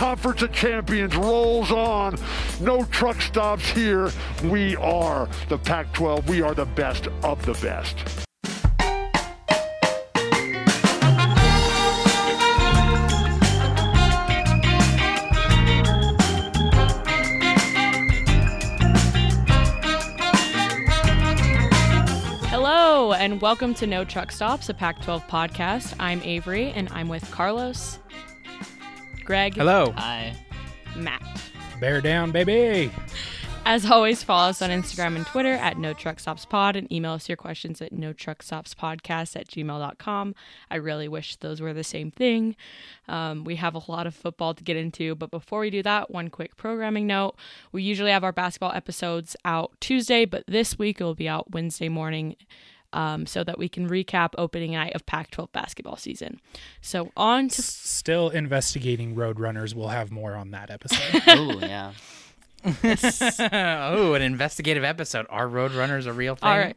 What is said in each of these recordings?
Conference of Champions rolls on. No truck stops here. We are the Pac 12. We are the best of the best. Hello, and welcome to No Truck Stops, a Pac 12 podcast. I'm Avery, and I'm with Carlos, Greg, Hello. Hi. Matt. Bear down, baby. As always, follow us on Instagram and Twitter at No Truck Stops Pod and email us your questions at No Truck Stops Podcast at gmail.com. I really wish those were the same thing. Um, we have a lot of football to get into, but before we do that, one quick programming note. We usually have our basketball episodes out Tuesday, but this week it will be out Wednesday morning. Um, so that we can recap opening night of Pac 12 basketball season. So, on to Still investigating Roadrunners. We'll have more on that episode. Oh yeah. oh, an investigative episode. Are Roadrunners a real thing? All right.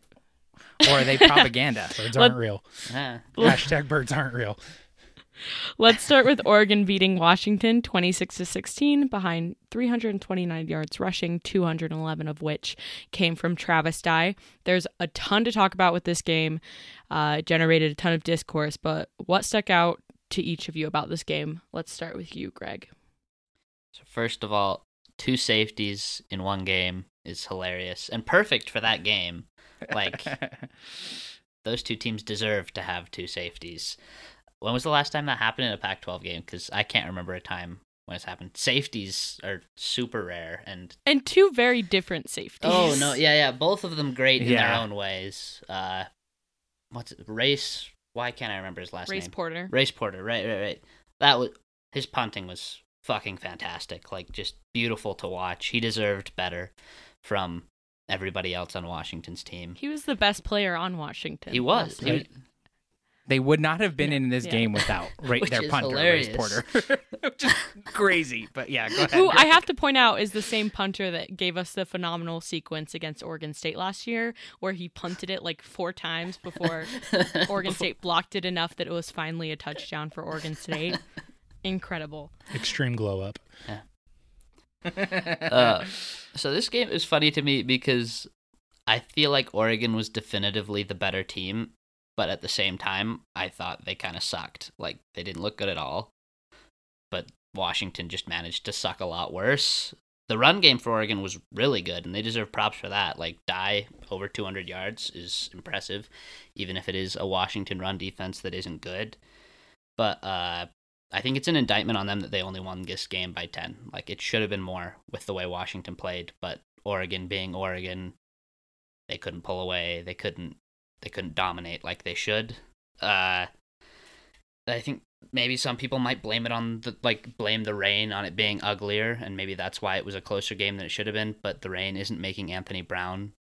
Or are they propaganda? Birds aren't real. Yeah. Hashtag birds aren't real. Let's start with Oregon beating Washington 26 to 16 behind 329 yards rushing, 211 of which came from Travis Dye. There's a ton to talk about with this game. Uh, it generated a ton of discourse, but what stuck out to each of you about this game? Let's start with you, Greg. So first of all, two safeties in one game is hilarious and perfect for that game. Like those two teams deserve to have two safeties. When was the last time that happened in a Pac-12 game? Because I can't remember a time when it's happened. Safeties are super rare, and And two very different safeties. oh no, yeah, yeah, both of them great in their own ways. Uh, what's it? Race? Why can't I remember his last Race name? Race Porter. Race Porter, right, right, right. That was his punting was fucking fantastic. Like just beautiful to watch. He deserved better from everybody else on Washington's team. He was the best player on Washington. He was. He year. was they would not have been in this Yeah. game without right, their is punter, Race hilarious. Porter. Which is crazy. But yeah, go ahead. Who I have to point out is the same punter that gave us the phenomenal sequence against Oregon State last year, where he punted it like four times before Oregon State blocked it enough that it was finally a touchdown for Oregon State. Incredible. Extreme glow up. uh, so this game is funny to me because I feel like Oregon was definitively the better team, but at the same time, I thought they kind of sucked. Like they didn't look good at all. But Washington just managed to suck a lot worse. The run game for Oregon was really good, and they deserve props for that. Like Dye over 200 yards is impressive, even if it is a Washington run defense that isn't good. But uh, I think it's an indictment on them that they only won this game by 10. Like it should have been more with the way Washington played, but Oregon being Oregon, they couldn't pull away. They couldn't they couldn't dominate like they should. Uh I think maybe some people might blame it on the like blame the rain on it being uglier and maybe that's why it was a closer game than it should have been, but the rain isn't making Anthony Brown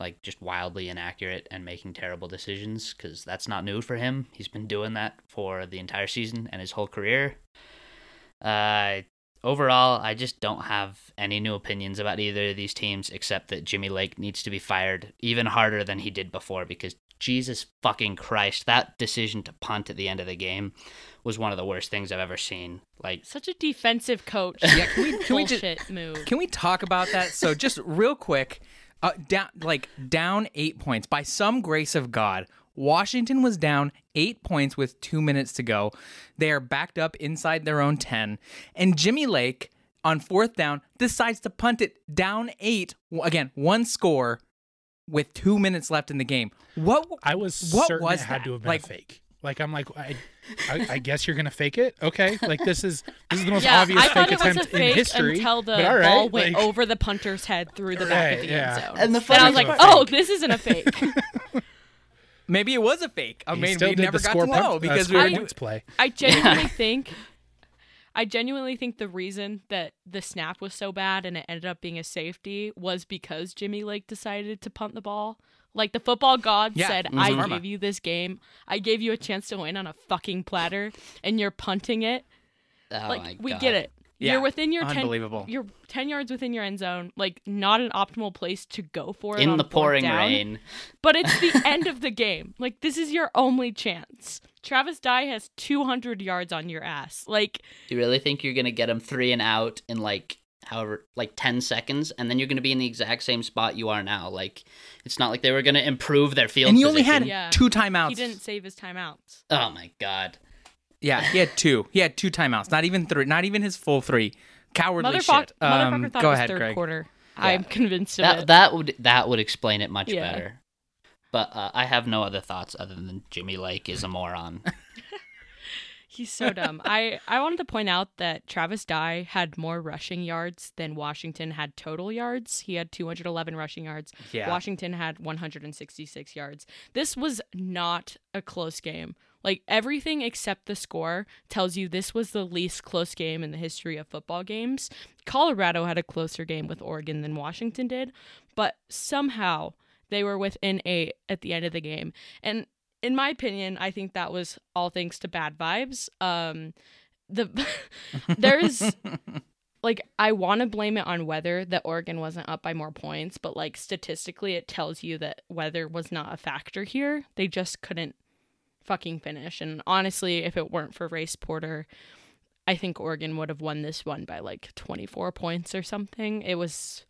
like just wildly inaccurate and making terrible decisions because that's not new for him. He's been doing that for the entire season and his whole career. Uh, overall, I just don't have any new opinions about either of these teams except that Jimmy Lake needs to be fired even harder than he did before because Jesus fucking Christ, that decision to punt at the end of the game was one of the worst things I've ever seen. Like, Such a defensive coach. Yeah, can we, can we just move. Can we talk about that? So just real quick, uh, down like down eight points by some grace of God. Washington was down eight points with two minutes to go. They are backed up inside their own ten, and Jimmy Lake on fourth down decides to punt it down eight again, one score with two minutes left in the game. What I was What certain was it had that? to have been Like- a fake. Like I'm like I, I, I guess you're gonna fake it. Okay, like this is this is the most yeah, obvious I fake thought it was a attempt in history. until the but all right, ball went like- over the punter's head through the back of the yeah. end zone. And the Then I was like, part- oh, this isn't a fake. maybe it was a fake. I He mean, still we did never the got to punt- know uh, because we score were doing points play. I genuinely think I genuinely think the reason that the snap was so bad and it ended up being a safety was because Jimmy Lake decided to punt the ball. Like the football god Yeah, said, I karma. gave you this game. I gave you a chance to win on a fucking platter and you're punting it. oh like my we God. get it. Yeah, you're within your 10, unbelievable. You're ten yards within your end zone. Like not an optimal place to go for it In on the pouring down, rain. But it's the end of the game. Like this is your only chance. Travis Dye has 200 yards on your ass. Like Do you really think you're gonna get him three and out in like however like ten seconds, and then you're gonna be in the exact same spot you are now? Like it's not like they were gonna improve their field. and he only had Yeah. two timeouts. he didn't save his timeouts. Oh my god. Yeah, he had two. He had two timeouts. Not even three. Not even his full three. Cowardly Motherfucker, shit. Um, go ahead, third Greg. quarter. I'm convinced of That it. that would that would explain it much Yeah. better. But uh, I have no other thoughts other than Jimmy Lake is a moron. He's so dumb. I, I wanted to point out that Travis Dye had more rushing yards than Washington had total yards. He had 211 rushing yards. Yeah. Washington had 166 yards. This was not a close game. Like everything except the score tells you this was the least close game in the history of football games. Colorado had a closer game with Oregon than Washington did, but somehow they were within eight at the end of the game. And in my opinion, I think that was all thanks to bad vibes. Um, the there's like I want to blame it on weather that Oregon wasn't up by more points, but like statistically, it tells you that weather was not a factor here. They just couldn't fucking finish. And honestly, if it weren't for Race Porter, I think Oregon would have won this one by like 24 points or something. It was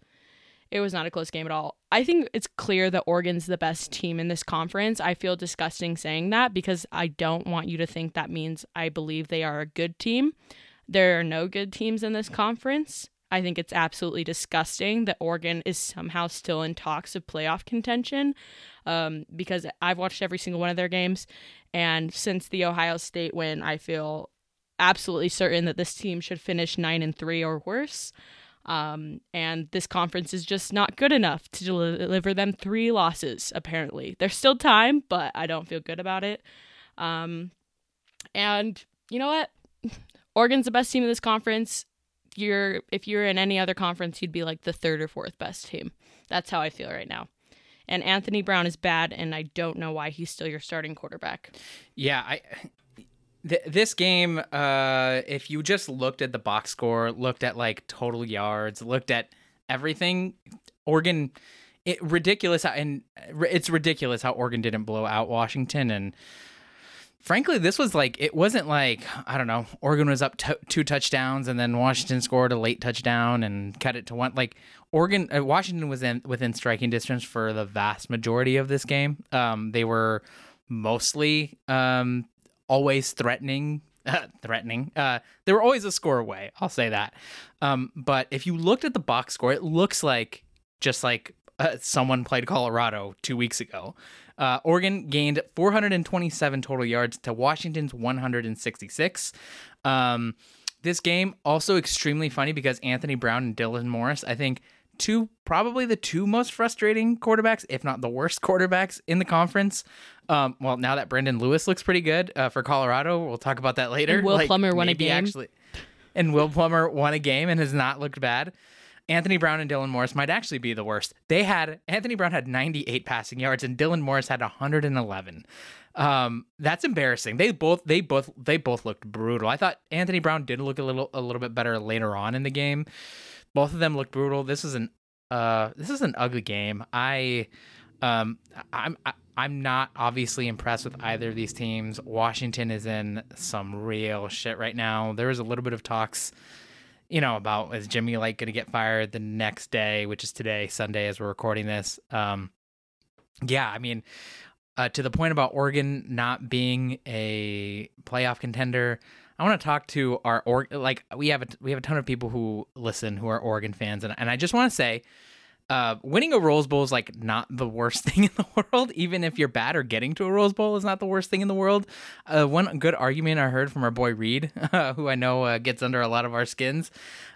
it was not a close game at all. I think it's clear that Oregon's the best team in this conference. I feel disgusting saying that because I don't want you to think that means I believe they are a good team. There are no good teams in this conference. I think it's absolutely disgusting that Oregon is somehow still in talks of playoff contention um, because I've watched every single one of their games. And since the Ohio State win, I feel absolutely certain that this team should finish 9 and 3 or worse. Um, and this conference is just not good enough to del- deliver them three losses, apparently. There's still time, but I don't feel good about it. Um, and you know what? Oregon's the best team in this conference. You're if you're in any other conference, you'd be like the third or fourth best team. That's how I feel right now. And Anthony Brown is bad, and I don't know why he's still your starting quarterback. Yeah, I th- this game uh if you just looked at the box score, looked at like total yards, looked at everything, Oregon it ridiculous how, and it's ridiculous how Oregon didn't blow out Washington and frankly this was like it wasn't like i don't know oregon was up two touchdowns and then washington scored a late touchdown and cut it to one like oregon uh, washington was in within striking distance for the vast majority of this game. Um, they were mostly um, always threatening threatening uh, they were always a score away i'll say that. Um, but if you looked at the box score it looks like just like uh, someone played colorado two weeks ago uh, Oregon gained 427 total yards to Washington's 166. Um, this game also extremely funny because Anthony Brown and Dylan Morris, I think, two probably the two most frustrating quarterbacks, if not the worst quarterbacks in the conference. Um, well, now that Brendon Lewis looks pretty good uh, for Colorado, we'll talk about that later. And Will Plummer won a game. Actually, and Will Plummer won a game and has not looked bad. Anthony Brown and Dylan Morris might actually be the worst. They had Anthony Brown had 98 passing yards and Dylan Morris had 111. Um, that's embarrassing. They both they both they both looked brutal. I thought Anthony Brown did look a little a little bit better later on in the game. Both of them looked brutal. This is an uh this is an ugly game. I um I'm I, I'm not obviously impressed with either of these teams. Washington is in some real shit right now. There was a little bit of talks you know, about is Jimmy like going to get fired the next day, which is today, Sunday, as we're recording this. Um, yeah, I mean, uh, to the point about Oregon not being a playoff contender, I want to talk to our or like we have a we have a ton of people who listen who are Oregon fans, and and I just want to say. Uh, winning a Rose Bowl is like not the worst thing in the world. Even if you're bad or getting to a Rose Bowl is not the worst thing in the world. Uh, one good argument I heard from our boy Reed, uh, who I know uh, gets under a lot of our skins.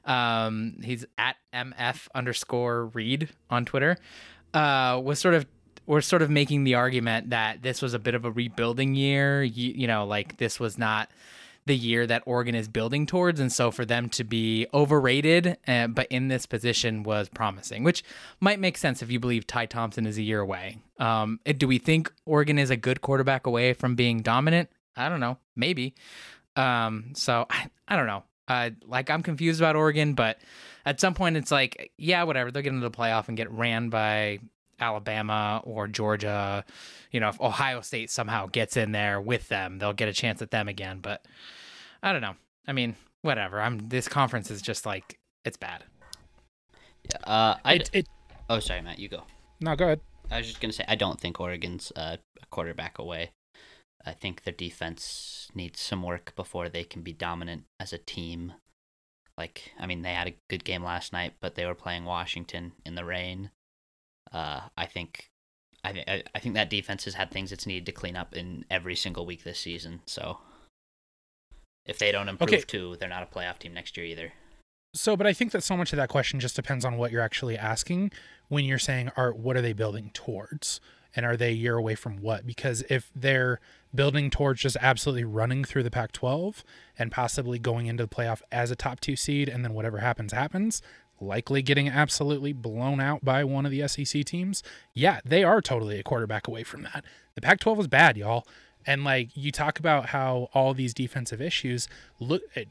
Um, he's at mf underscore Reed on Twitter. Uh, was sort of we're sort of making the argument that this was a bit of a rebuilding year. You, you know, like this was not the year that Oregon is building towards, and so for them to be overrated, uh, but in this position was promising, which might make sense if you believe Ty Thompson is a year away. Um, do we think Oregon is a good quarterback away from being dominant? I don't know, maybe. Um, so I, I don't know. Uh, like I'm confused about Oregon, but at some point it's like, yeah, whatever. They'll get into the playoff and get ran by Alabama or Georgia. You know, if Ohio State somehow gets in there with them, they'll get a chance at them again. But I don't know. I mean, whatever. I'm this conference is just like it's bad. Yeah, Uh, I It, it oh sorry, Matt, you go. no, go ahead. I was just gonna say I don't think Oregon's uh, a quarterback away. I think their defense needs some work before they can be dominant as a team. Like, I mean, they had a good game last night, but they were playing Washington in the rain. Uh, I think, I, th- I I think that defense has had things it's needed to clean up in every single week this season. So, if they don't improve Okay. too, they're not a playoff team next year either. So, but I think that so much of that question just depends on what you're actually asking when you're saying, "Are what are they building towards?" And are they a year away from what? Because if they're building towards just absolutely running through the Pac-12 and possibly going into the playoff as a top two seed, and then whatever happens happens, likely getting absolutely blown out by one of the SEC teams, yeah, they are totally a quarterback away from that. The Pac-12 is bad, y'all. And like you talk about how all these defensive issues look at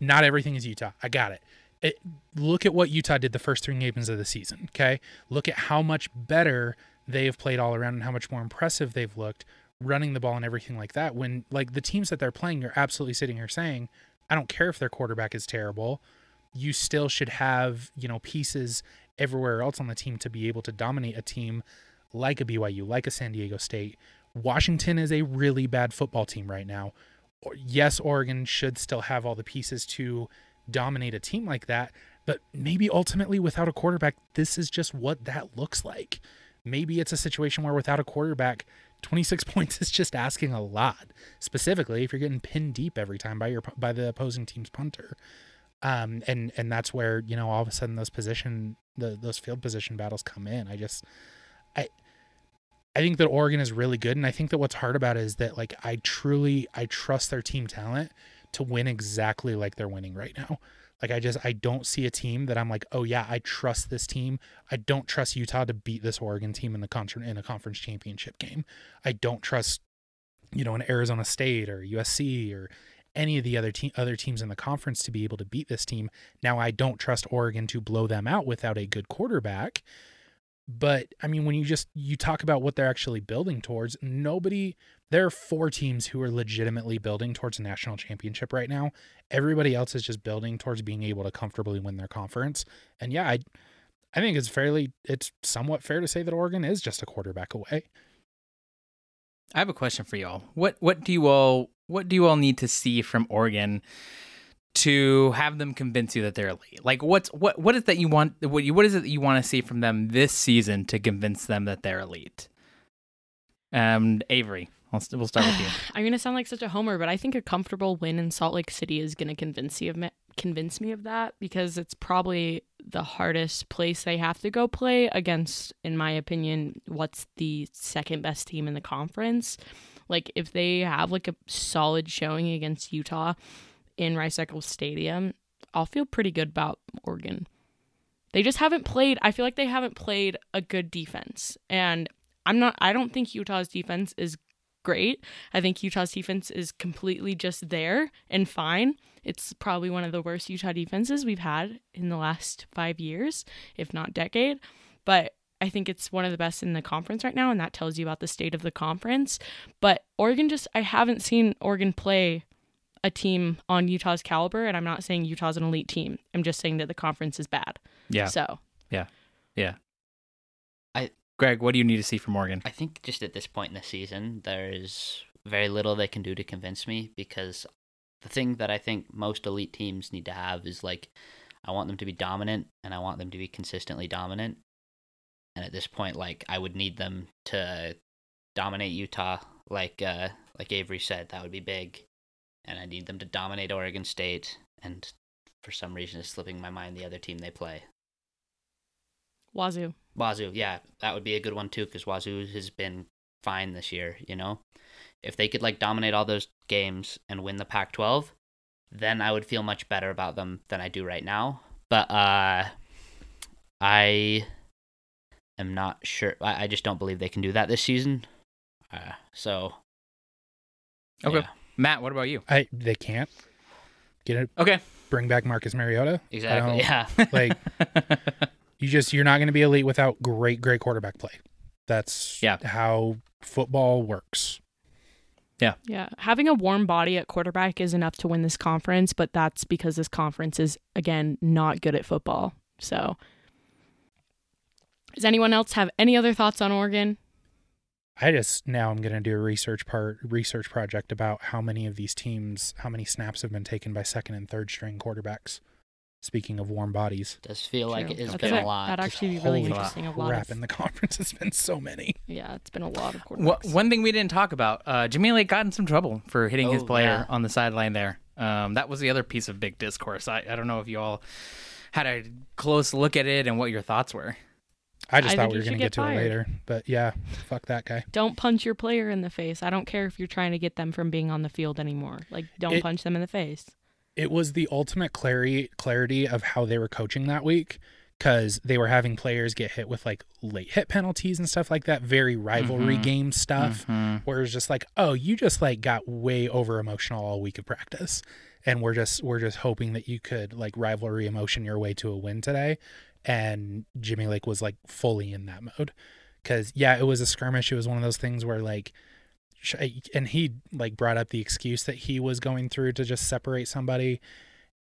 not everything is Utah. I got it. it. Look at what Utah did the first three games of the season. Okay. Look at how much better they have played all around and how much more impressive they've looked running the ball and everything like that. When like the teams that they're playing, you're absolutely sitting here saying, I don't care if their quarterback is terrible. You still should have, you know, pieces everywhere else on the team to be able to dominate a team like a BYU, like a San Diego State. Washington is a really bad football team right now. Yes, Oregon should still have all the pieces to dominate a team like that, but maybe ultimately without a quarterback, this is just what that looks like. Maybe it's a situation where without a quarterback, 26 points is just asking a lot. Specifically, if you're getting pinned deep every time by your by the opposing team's punter, um, and and that's where you know all of a sudden those position the those field position battles come in. I just I think that Oregon is really good, and I think that what's hard about it is that like I truly I trust their team talent to win exactly like they're winning right now. Like I just I don't see a team that I'm like, oh yeah, I trust this team. I don't trust Utah to beat this Oregon team in the conference in a conference championship game. I don't trust, you know, an Arizona State or USC or any of the other te- other teams in the conference to be able to beat this team. Now I don't trust Oregon to blow them out without a good quarterback. But I mean, when you just you talk about what they're actually building towards, nobody there are four teams who are legitimately building towards a national championship right now. Everybody else is just building towards being able to comfortably win their conference. And yeah, I I think it's fairly it's somewhat fair to say that Oregon is just a quarterback away. I have a question for y'all. What what do you all what do you all need to see from Oregon to have them convince you that they're elite? Like what's what what is that you want what you what is it that you want to see from them this season to convince them that they're elite? Um Avery, I'll, we'll start with you. I'm gonna sound like such a homer, but I think a comfortable win in Salt Lake City is gonna convince you of me, convince me of that because it's probably the hardest place they have to go play against, in my opinion, what's the second best team in the conference. Like if they have like a solid showing against Utah in Rice Eccles Stadium, I'll feel pretty good about Oregon. They just haven't played. I feel like they haven't played a good defense, and I'm not. I don't think Utah's defense is great. I think Utah's defense is completely just there and fine. It's probably one of the worst Utah defenses we've had in the last five years, if not decade. But I think it's one of the best in the conference right now, and that tells you about the state of the conference. But Oregon just, I haven't seen Oregon play a team on Utah's caliber, and I'm not saying Utah's an elite team. I'm just saying that the conference is bad. Yeah. So Yeah. Yeah. I- Greg, what do you need to see from Oregon? I think just at this point in the season, there's very little they can do to convince me because the thing that I think most elite teams need to have is like, I want them to be dominant and I want them to be consistently dominant. And at this point, like, I would need them to dominate Utah, like, uh, like Avery said, that would be big. And I need them to dominate Oregon State. And for some reason, it's slipping my mind the other team they play. Wazoo. Wazoo, yeah, that would be a good one too because Wazoo has been fine this year. You know, if they could like dominate all those games and win the Pac-12, then I would feel much better about them than I do right now. But uh, I am not sure. I, I just don't believe they can do that this season. Uh, so Okay. yeah. Matt, what about you? I they can't get it. Okay. bring back Marcus Mariota. Exactly. Yeah. Like you just you're not going to be elite without great great quarterback play. That's Yeah. how football works. Yeah. Yeah, having a warm body at quarterback is enough to win this conference, but that's because this conference is again not good at football. So, does anyone else have any other thoughts on Oregon? I just now I'm going to do a research part research project about how many of these teams how many snaps have been taken by second and third string quarterbacks. Speaking of warm bodies, Does feel like it has That's been a- a lot. That'd actually be really Holy interesting. A lot crap of in the conference has been so many. yeah, it's been a lot of Wha- quarterbacks. one thing we didn't talk about, uh, Jimmy Lake got in some trouble for hitting his Oh, player yeah. on the sideline there. Um, that was the other piece of big discourse. I, I don't know if you all had a close look at it and what your thoughts were. I just I thought we were going to get get to it later, but yeah, fuck that guy. Don't punch your player in the face. I don't care if you're trying to get them from being on the field anymore. Like, don't It- punch them in the face. it was the ultimate clarity clarity of how they were coaching that week because they were having players get hit with like late hit penalties and stuff like that very rivalry Mhm. game stuff Mhm. where it's just like oh you just like got way over emotional all week of practice and we're just we're just hoping that you could like rivalry emotion your way to a win today and jimmy lake was like fully in that mode. Because yeah it was a skirmish. It was one of those things where like and he like brought up the excuse that he was going through to just separate somebody.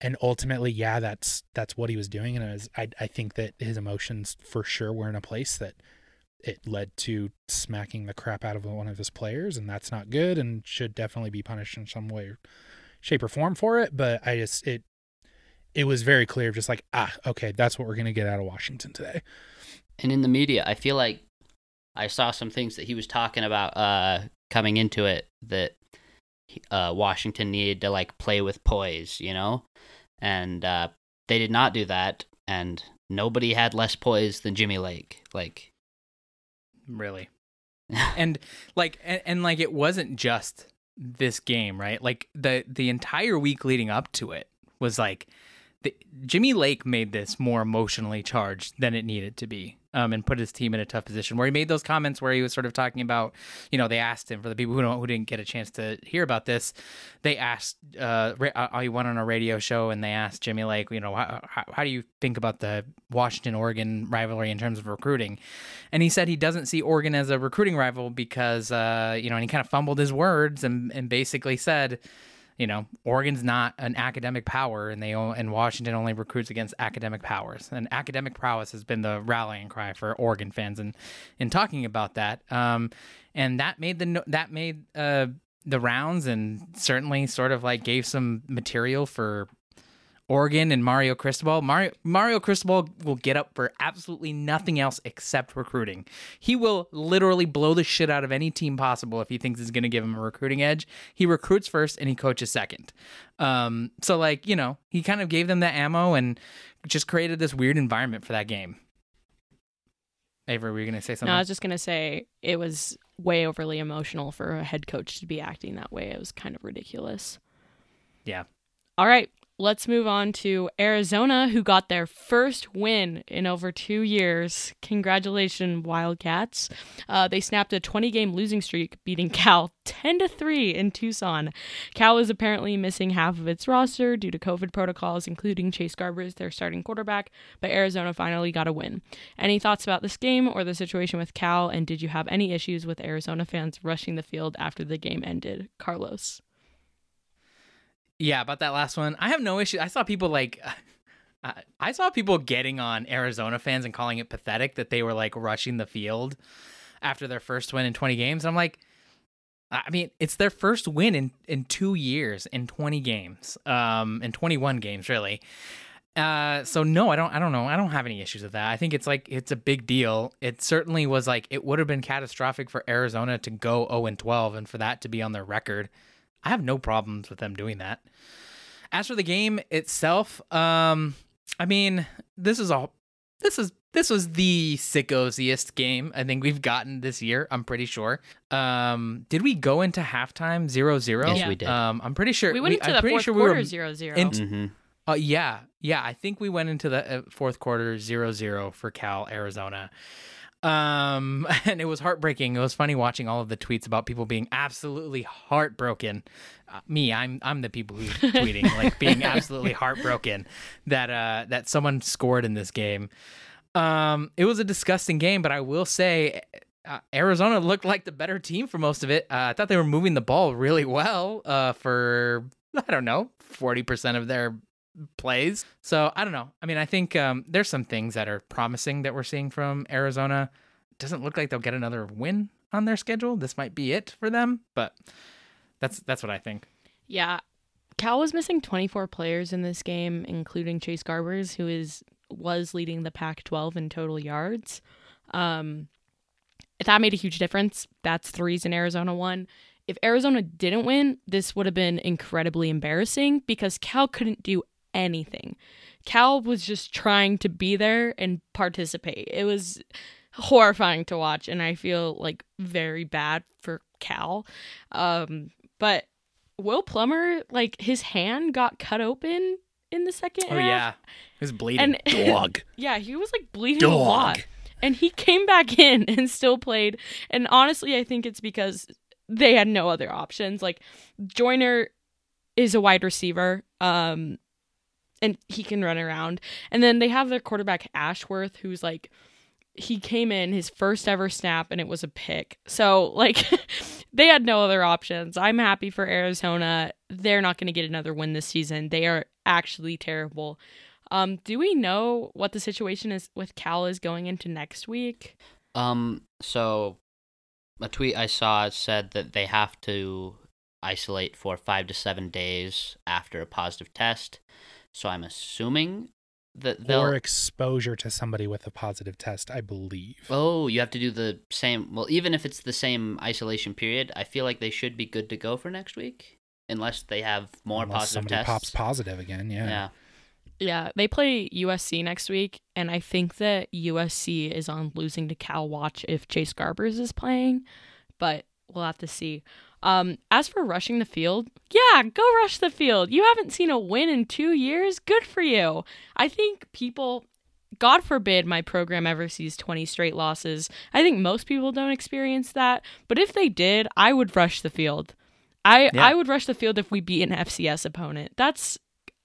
And ultimately yeah that's that's what he was doing. And it was, I, I think that his emotions for sure were in a place that it led to smacking the crap out of one of his players. And that's not good and should definitely be punished in some way shape or form for it. But i just it it was very clear just like ah okay that's what we're going to get out of washington today and in the media, I feel like I saw some things that he was talking about uh, coming into it that uh, Washington needed to like play with poise, you know, and uh, they did not do that, and nobody had less poise than Jimmy Lake. Like, Really. and like and, and like it wasn't just this game, right? Like the the entire week leading up to it was like the, Jimmy Lake made this more emotionally charged than it needed to be, um, and put his team in a tough position. Where he made those comments where he was sort of talking about, you know, they asked him for the people who don't who didn't get a chance to hear about this, they asked, uh, ra- uh, he went on a radio show and they asked Jimmy Lake, you know, how, how, how do you think about the Washington Oregon rivalry in terms of recruiting? And he said he doesn't see Oregon as a recruiting rival because, uh, you know, and he kind of fumbled his words and, and basically said, you know, Oregon's not an academic power, and they and Washington only recruits against academic powers. And academic prowess has been the rallying cry for Oregon fans, and in talking about that, um, and that made the that made uh the rounds, and certainly sort of like gave some material for Oregon and Mario Cristobal. Mario Mario Cristobal will get up for absolutely nothing else except recruiting. He will literally blow the shit out of any team possible if he thinks it's going to give him a recruiting edge. He recruits first and he coaches second. Um, so like you know, he kind of gave them the ammo and just created this weird environment for that game. Avery, were you going to say something? No, I was just gonna say it was way overly emotional for a head coach to be acting that way. It was kind of ridiculous. yeah. All right, let's move on to Arizona, who got their first win in over two years. Congratulations, Wildcats! Uh, they snapped a 20-game losing streak, beating Cal 10 to three in Tucson. Cal is apparently missing half of its roster due to COVID protocols, including Chase Garbers, their starting quarterback. But Arizona finally got a win. Any thoughts about this game or the situation with Cal? And did you have any issues with Arizona fans rushing the field after the game ended, Carlos? Yeah, about that last one, I have no issue. I saw people like, I- I saw people getting on Arizona fans and calling it pathetic that they were like rushing the field after their first win in 20 games. I'm like, I mean, it's their first win in in two years in 20 games, um, in 21 games really. Uh, so no, I don't. I don't know. I don't have any issues with that. I think it's like it's a big deal. It certainly was like it would have been catastrophic for Arizona to go 0 and 12, and for that to be on their record. I have no problems with them doing that. As for the game itself, um, I mean, this is all. This is this was the sickosiest game I think we've gotten this year. I'm pretty sure. Um, did we go into halftime zero zero? Yes, we did. Um, I'm pretty sure We went into I'm the fourth sure quarter we were, zero zero. in- hmm uh, yeah, yeah. I think we went into the uh, fourth quarter 0-0 for Cal Arizona. Um, and it was heartbreaking. It was funny watching all of the tweets about people being absolutely heartbroken. Uh, me, I'm I'm the people who's tweeting like being absolutely heartbroken that uh that someone scored in this game. Um, it was a disgusting game, but I will say. Uh, Arizona looked like the better team for most of it. Uh, I thought they were moving the ball really well uh, for I don't know forty percent of their plays. So I don't know. I mean, I think um, there's some things that are promising that we're seeing from Arizona. Doesn't look like they'll get another win on their schedule. This might be it for them, but that's that's what I think. Yeah. Cal was missing 24 players in this game, including Chase Garbers, who is was leading the Pac-12 in total yards. Um, that made a huge difference. That's the reason Arizona won. If Arizona didn't win, this would have been incredibly embarrassing because Cal couldn't do anything. Cal was just trying to be there and participate. It was horrifying to watch, and I feel like very bad for Cal. Um, but Will Plummer, like his hand got cut open in the second Oh half. yeah, it was bleeding. And Dog. yeah, he was like bleeding a lot. And he came back in and still played. And honestly, I think it's because they had no other options. Like Joyner is a wide receiver. Um and he can run around. And then they have their quarterback Ashworth who's like he came in his first ever snap and it was a pick. So like they had no other options. I'm happy for Arizona. They're not going to get another win this season. They are actually terrible. Um, do we know what the situation is with Cal is going into next week? Um, so a tweet I saw said that they have to isolate for five to seven days after a positive test. So I'm assuming that they'll. Or exposure to somebody with a positive test, I believe. Oh, you have to do the same. Well, even if it's the same isolation period, I feel like they should be good to go for next week, unless they have more Unless positive somebody tests. pops positive again. Yeah. yeah. Yeah, they play USC next week, and I think that USC is on losing to Cal watch if Chase Garbers is playing, but we'll have to see. Um, as for rushing the field, yeah, go rush the field. You haven't seen a win in two years. Good for you. I think people, God forbid, my program ever sees 20 straight losses. I think most people don't experience that, but if they did, I would rush the field. I Yeah. I would rush the field if we beat an FCS opponent. That's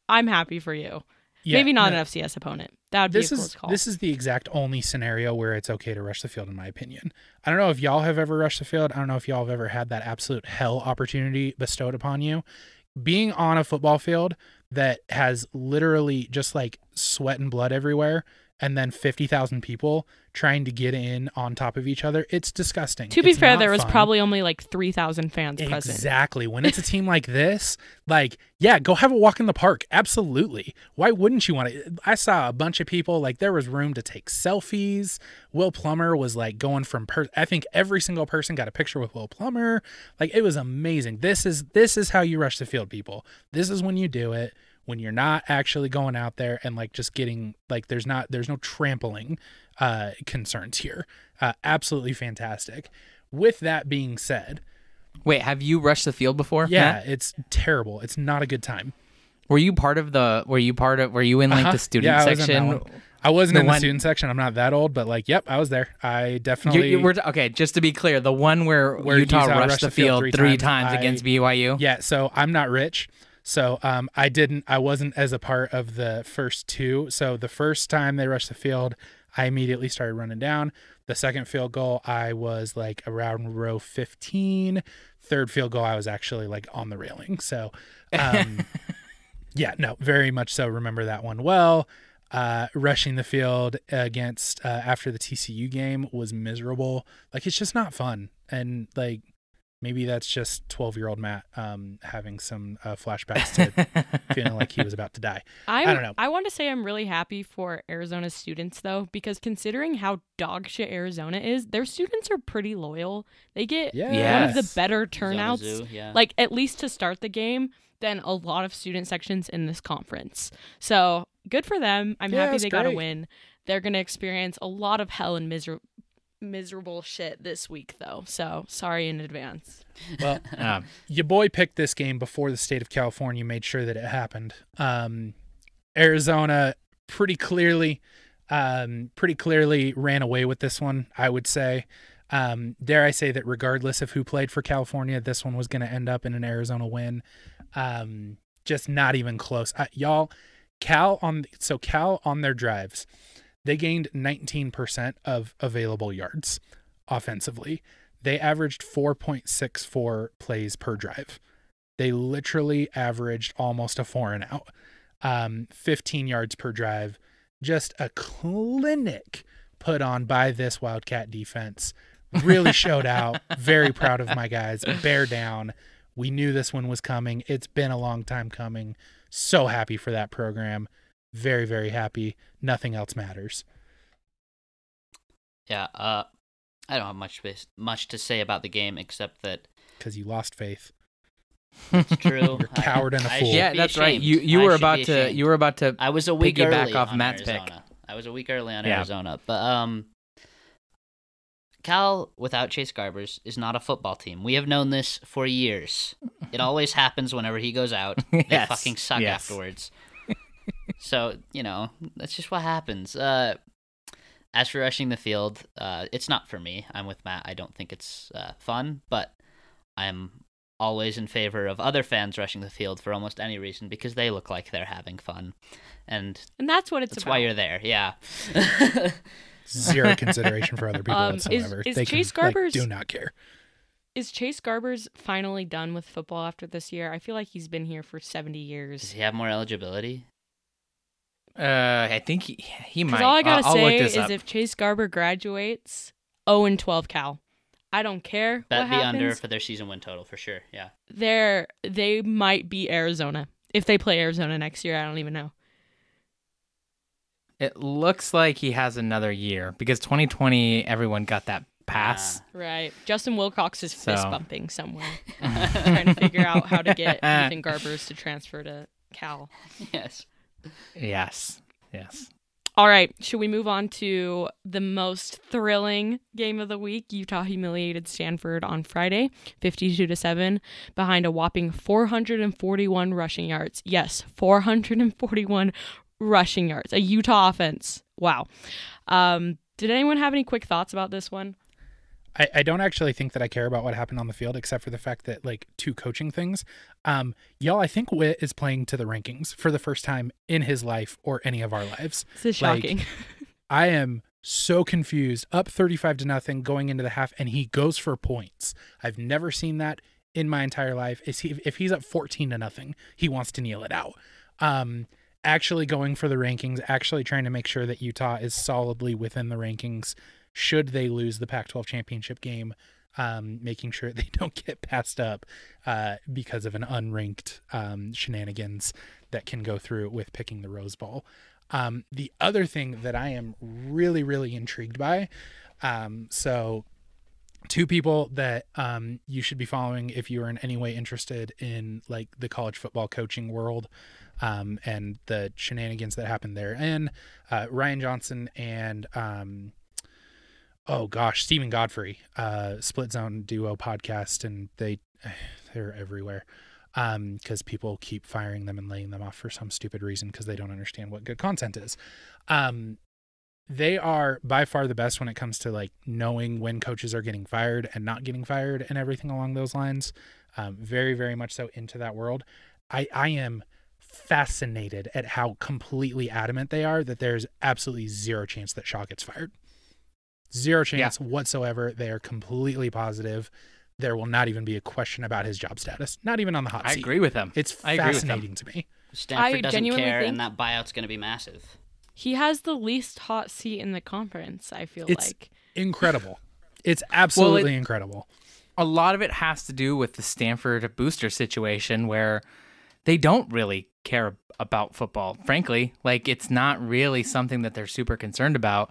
I'm happy for you. Yeah, Maybe not no, an FCS opponent. That would be This a close is call. this is the exact only scenario where it's okay to rush the field, in my opinion. I don't know if y'all have ever rushed the field. I don't know if y'all have ever had that absolute hell opportunity bestowed upon you. Being on a football field that has literally just like sweat and blood everywhere, and then fifty thousand people trying to get in on top of each other, it's disgusting. to be It's fair, there was fun. probably only like 3,000 fans present. Exactly. When it's a team like this, like, yeah, go have a walk in the park. Absolutely. Why wouldn't you want to? I saw a bunch of people, like, there was room to take selfies. Will Plummer was like going from, per- I think every single person got a picture with Will Plummer. Like, it was amazing. This is, this is how you rush the field, people. This is when you do it. When you're not actually going out there and like just getting like there's not there's no trampling uh concerns here. Uh absolutely fantastic. With that being said, Wait, have you rushed the field before? yeah, Matt? it's terrible. It's not a good time. Were you part of the? Were you part of? Were you in like Uh-huh. the student Yeah, I was section? I wasn't The in the one- student section. I'm not that old, but like, yep, I was there. I You, definitely. you were okay. Just to be clear, the one where, Where Utah, Utah rushed the field, three, times, I- against BYU. yeah, so I'm not rich. So um, I didn't. I wasn't as a part of the first two. So the first time they rushed the field, I immediately started running down. The second field goal, I was like around row 15. Third field goal, I was actually like on the railing. So, um, yeah, no, very much so. Remember that one well. Uh, rushing the field against uh, after the TCU game was miserable. Like it's just not fun, and like maybe that's just 12 year old Matt um, having some uh, flashbacks to feeling like he was about to die. I'm, I don't know. I want to say I'm really happy for Arizona students though, because considering how dog shit Arizona is, their students are pretty loyal. They get Yeah. one of the better turnouts, Zoo, yeah. like at least to start the game, than a lot of student sections in this conference. So good for them. I'm Yeah, happy it's they got a win. They're gonna experience a lot of hell and miser- miserable shit this week though. So sorry in advance. Well, Um, your boy picked this game before the state of California made sure that it happened. Um, Arizona pretty clearly um, pretty clearly ran away with this one, I would say. Um, dare I say that regardless of who played for California, this one was going to end up in an Arizona win. Um, just not even close. Uh, y'all, Cal on so Cal on their drives, they gained 19% of available yards offensively. They averaged 4.64 plays per drive. They literally averaged almost a four and out, um, 15 yards per drive. Just a clinic put on by this Wildcat defense. Really showed out. Very proud of my guys. Bear down. We knew this one was coming. It's been a long time coming. So happy for that program. Very, very happy. Nothing else matters. Yeah, uh, I don't have much space, much to say about the game except that Because you lost faith. it's true. You're a coward and a fool. Yeah, be that's right. You you I were about to you were about to I was a week piggyback early off on Matt's pick. Arizona. I was a week early on Yeah. Arizona, but um, Cal without Chase Garbers is not a football team. We have known this for years. It always happens whenever he goes out. They fucking suck yes. afterwards. So you know that's just what happens. Uh, as for rushing the field, uh, it's not for me. I'm with Matt. I don't think it's uh, fun, but I'm always in favor of other fans rushing the field for almost any reason because they look like they're having fun, and And that's what it's that's about. why you're there. Yeah. Zero consideration for other people Um, whatsoever. is they Chase can, like, do not care. Is Chase Garbers finally done with football after this year? I feel like he's been here for 70 years. Does he have more eligibility? Uh, I think he, he might. Because all I gotta I'll, I'll look say this is up. if Chase Garber graduates 0 and 12 Cal, I don't care Bet what be happens. under for their season win total for sure. Yeah. They're they might be Arizona if they play Arizona next year. I don't even know. It looks like he has another year because 2020 everyone got that pass. Right. Justin Wilcox is fist bumping somewhere, trying to figure out how to get Ethan Garbers to transfer to Cal. yes. Yes. Yes. All right, should we move on to the most thrilling game of the week? Utah humiliated Stanford on Friday, 52 to 7, behind a whopping 441 rushing yards. Yes, 441 rushing yards. A Utah offense. Wow. Um, did anyone have any quick thoughts about this one? I, I don't actually think that I care about what happened on the field, except for the fact that like two coaching things. Um, y'all, I think Whitt is playing to the rankings for the first time in his life or any of our lives. This is Like, shocking. I am so confused. Up 35 to nothing going into the half, and he goes for points. I've never seen that in my entire life. Is he if he's up 14 to nothing, he wants to kneel it out. Um, actually going for the rankings, actually trying to make sure that Utah is solidly within the rankings. Should they lose the Pac-12 championship game, um, making sure they don't get passed up uh, because of an unranked um, shenanigans that can go through with picking the Rose Bowl. Um, the other thing that I am really, really intrigued by, um, so two people that um, you should be following if you are in any way interested in like the college football coaching world um, and the shenanigans that happened there, and uh, Ryan Johnson and oh gosh, Steven Godfrey, uh, Split Zone Duo podcast, and they they're everywhere because people keep firing them and laying them off for some stupid reason because they don't understand what good content is. Um, they are by far the best when it comes to like knowing when coaches are getting fired and not getting fired and everything along those lines. Um, very, very much so into that world. I, I am fascinated at how completely adamant they are that there's absolutely zero chance that Shaw gets fired. Zero chance whatsoever. They are completely positive. There will not even be a question about his job status. Not even on the hot I seat. I agree with him. It's I agree with them. fascinating to me. Stanford I doesn't genuinely care, think- and that buyout's going to be massive. He has the least hot seat in the conference, I feel like. It's like. incredible. It's absolutely incredible. a lot of it has to do with the Stanford booster situation where they don't really care about football. Frankly, like it's not really something that they're super concerned about.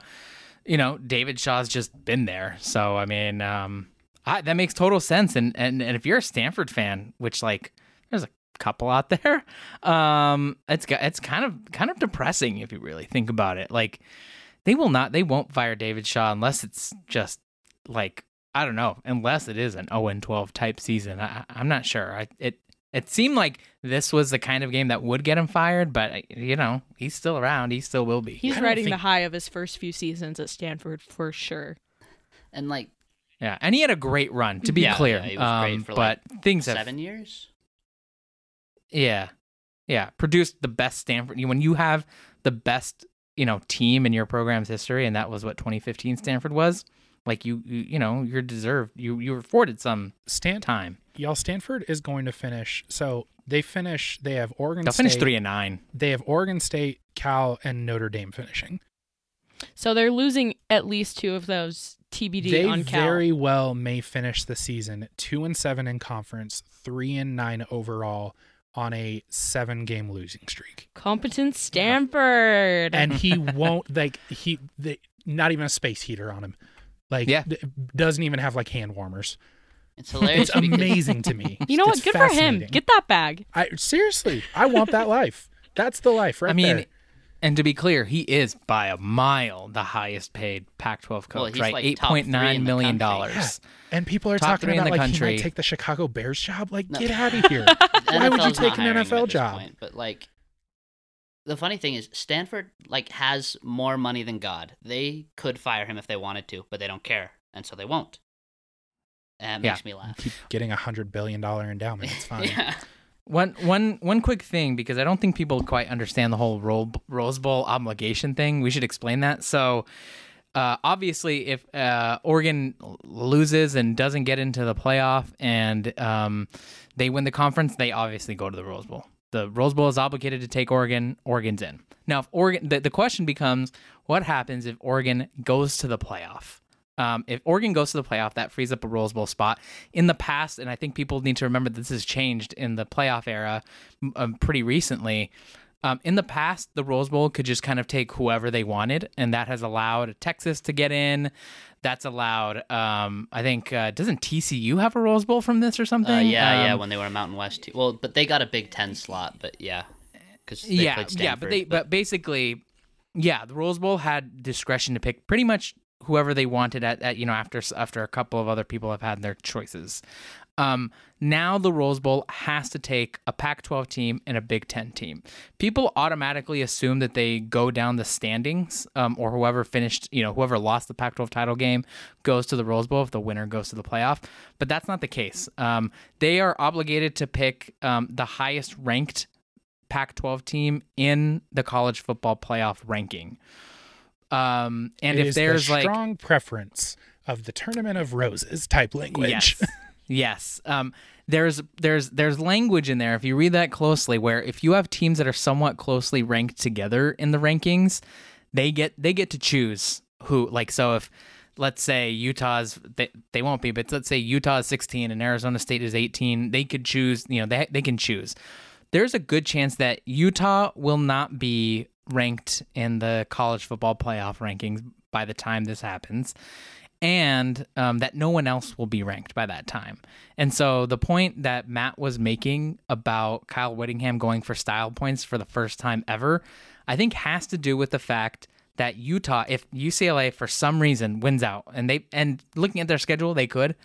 You know, David Shaw's just been there, so I mean, um, I, that makes total sense. And, and and if you're a Stanford fan, which like there's a couple out there, um, it's it's kind of kind of depressing if you really think about it. Like they will not, they won't fire David Shaw unless it's just like I don't know, unless it is an 0 and 12 type season. I, I'm not sure. I, it It seemed like this was the kind of game that would get him fired, but uh, you know, he's still around. He still will be. He's I don't riding the high of his first few seasons at Stanford for sure. And like Yeah, and he had a great run. To be Yeah, clear, yeah, he was great Um, for, but like, things have seven years. Yeah. Yeah. Produced the best Stanford. When you have the best, you know, team in your program's history, and that was what 2015 Stanford was, like you, you, you know, you're deserved. You, you were afforded some Stan, time. Y'all, Stanford is going to finish. So they finish. They have Oregon. They'll State, finish three and nine. They have Oregon State, Cal, and Notre Dame finishing. So they're losing at least two of those TBD they on Cal. very well may finish the season two and seven in conference, three and nine overall on a seven game losing streak. Competent Stanford. And he won't like he they, not even a space heater on him. Like Yeah. th- doesn't even have like hand warmers. It's hilarious. It's amazing to me. you know what? It's Good for him. Get that bag. I seriously, I want that life. That's the life right I mean, there. and to be clear, he is by a mile the highest paid Pac-12 coach, Well, he's, right? like, Eight top point three nine in the million country. dollars. Yeah. And people are Top talking three in about the like he might take the Chicago Bears job. Like, No. get out of here. Why would you take an NFL job? point, but like, the funny thing is, Stanford like has more money than God. They could fire him if they wanted to, but they don't care, and so they won't. And it Yeah. makes me laugh. Keep getting a hundred billion dollar endowment. It's fine. yeah. One one one quick thing because I don't think people quite understand the whole Ro- Rose Bowl obligation thing. We should explain that. So, uh, obviously, if uh, Oregon loses and doesn't get into the playoff and um, they win the conference, they obviously go to the Rose Bowl. The Rose Bowl is obligated to take Oregon. Oregon's in. Now, if Oregon, the, the question becomes, what happens if Oregon goes to the playoff? Um, if Oregon goes to the playoff, that frees up a Rose Bowl spot. In the past, and I think people need to remember this has changed in the playoff era um, pretty recently. Um, in the past, the Rose Bowl could just kind of take whoever they wanted, and that has allowed Texas to get in. That's allowed. Um, I think uh, doesn't TCU have a Rose Bowl from this or something? Uh, yeah, yeah. Um, When they were in Mountain West, too. well, but they got a Big Ten slot. But yeah, because yeah, played yeah, but they Stanford, but basically, yeah, the Rose Bowl had discretion to pick pretty much whoever they wanted at, at you know after after a couple of other people have had their choices. Um, now the Rose Bowl has to take a Pac-12 team and a Big Ten team. People automatically assume that they go down the standings, um, or whoever finished, you know, whoever lost the Pac-12 title game goes to the Rose Bowl if the winner goes to the playoff. But that's not the case. Um, they are obligated to pick um, the highest ranked Pac-12 team in the college football playoff ranking. Um, and It if is there's the like strong preference of the tournament of roses type language. Yes. yes. Um, there's there's there's language in there if you read that closely where if you have teams that are somewhat closely ranked together in the rankings, they get they get to choose who like so if let's say Utah's they, they won't be but let's say Utah is 16 and Arizona State is 18, they could choose, you know, they they can choose. There's a good chance that Utah will not be ranked in the college football playoff rankings by the time this happens and um, that no one else will be ranked by that time. And so the point that Matt was making about Kyle Whittingham going for style points for the first time ever, I think has to do with the fact that Utah, if UCLA for some reason wins out, and they and looking at their schedule, they could,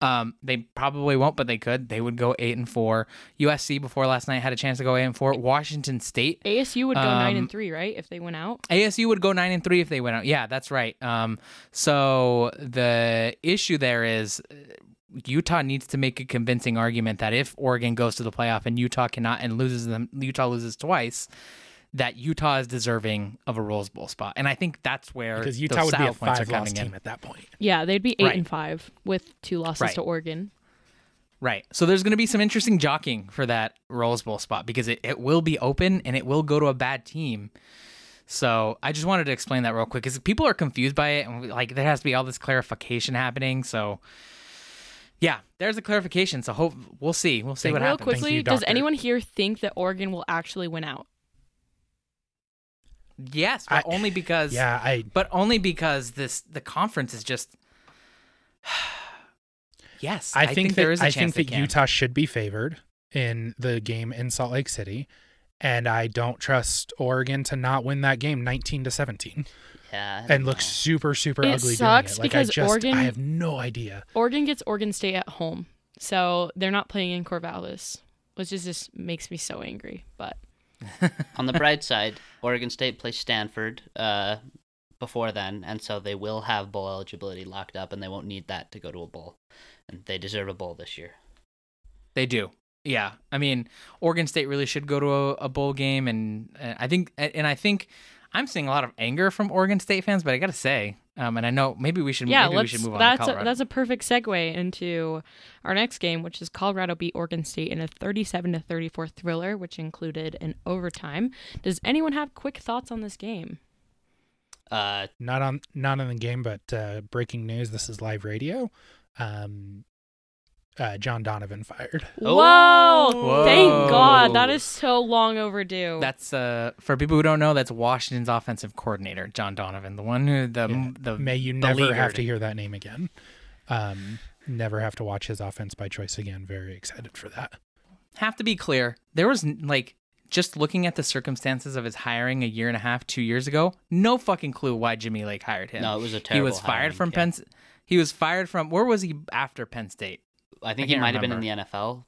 um, they probably won't, but they could. They would go eight and four. USC before last night had a chance to go eight and four. Washington State ASU would go nine Um, and three, right? If they went out. ASU would go nine and three if they went out. Yeah, that's right. Um, so the issue there is uh, Utah needs to make a convincing argument that if Oregon goes to the playoff and Utah cannot and loses them, Utah loses twice. That Utah is deserving of a Rose Bowl spot, and I think that's where because those Utah would be a points are five loss coming in. team at that point. Yeah, they'd be eight Right. and five with two losses Right. to Oregon. Right. So there's going to be some interesting jockeying for that Rose Bowl spot because it, it will be open and it will go to a bad team. So I just wanted to explain that real quick because people are confused by it and like there has to be all this clarification happening. So yeah, there's a clarification. So hope we'll see. We'll see Thank- what Real happens. quickly, you, does anyone here think that Oregon will actually win out? Yes, but I- only because Yeah, I but only because this the conference is just Yes, I, think, that there is a I chance think that can. Utah should be favored in the game in Salt Lake City, and I don't trust Oregon to not win that game, nineteen to seventeen, yeah, and don't look super super It ugly. sucks doing it. Like, because I just, Oregon- I have no idea. Oregon gets Oregon State at home, so they're not playing in Corvallis. which is just makes me so angry. But On the bright side, Oregon State plays Stanford uh, before then, and so they will have bowl eligibility locked up, and they won't need that to go to a bowl. And they deserve a bowl this year. They do. Yeah, I mean, Oregon State really should go to a, a bowl game, and, and I think, and I think, I'm seeing a lot of anger from Oregon State fans. But I gotta say, um, and I know maybe we should, yeah, maybe we let's. should move on. that's to a, that's a perfect segue into our next game, which is Colorado beat Oregon State in a 37 to 34 thriller, which included an overtime. Does anyone have quick thoughts on this game? Uh, Not on not on the game, but uh, breaking news. This is live radio. Um, uh, John Donovan fired. Whoa! Whoa. Thank God. That is so long overdue. That's uh for people who don't know, that's Washington's offensive coordinator, John Donovan, the one who the Yeah. the May you never have to hear that name again. Um, never have to watch his offense by choice again. Very excited for that. have to be clear. There was like just looking at the circumstances of his hiring a year and a half, two years ago, no fucking clue why Jimmy Lake hired him. no, it was a terrible. he was fired hiring, from yeah. Penn. He was fired from where was he after Penn State? I think I he can't might have been in the NFL.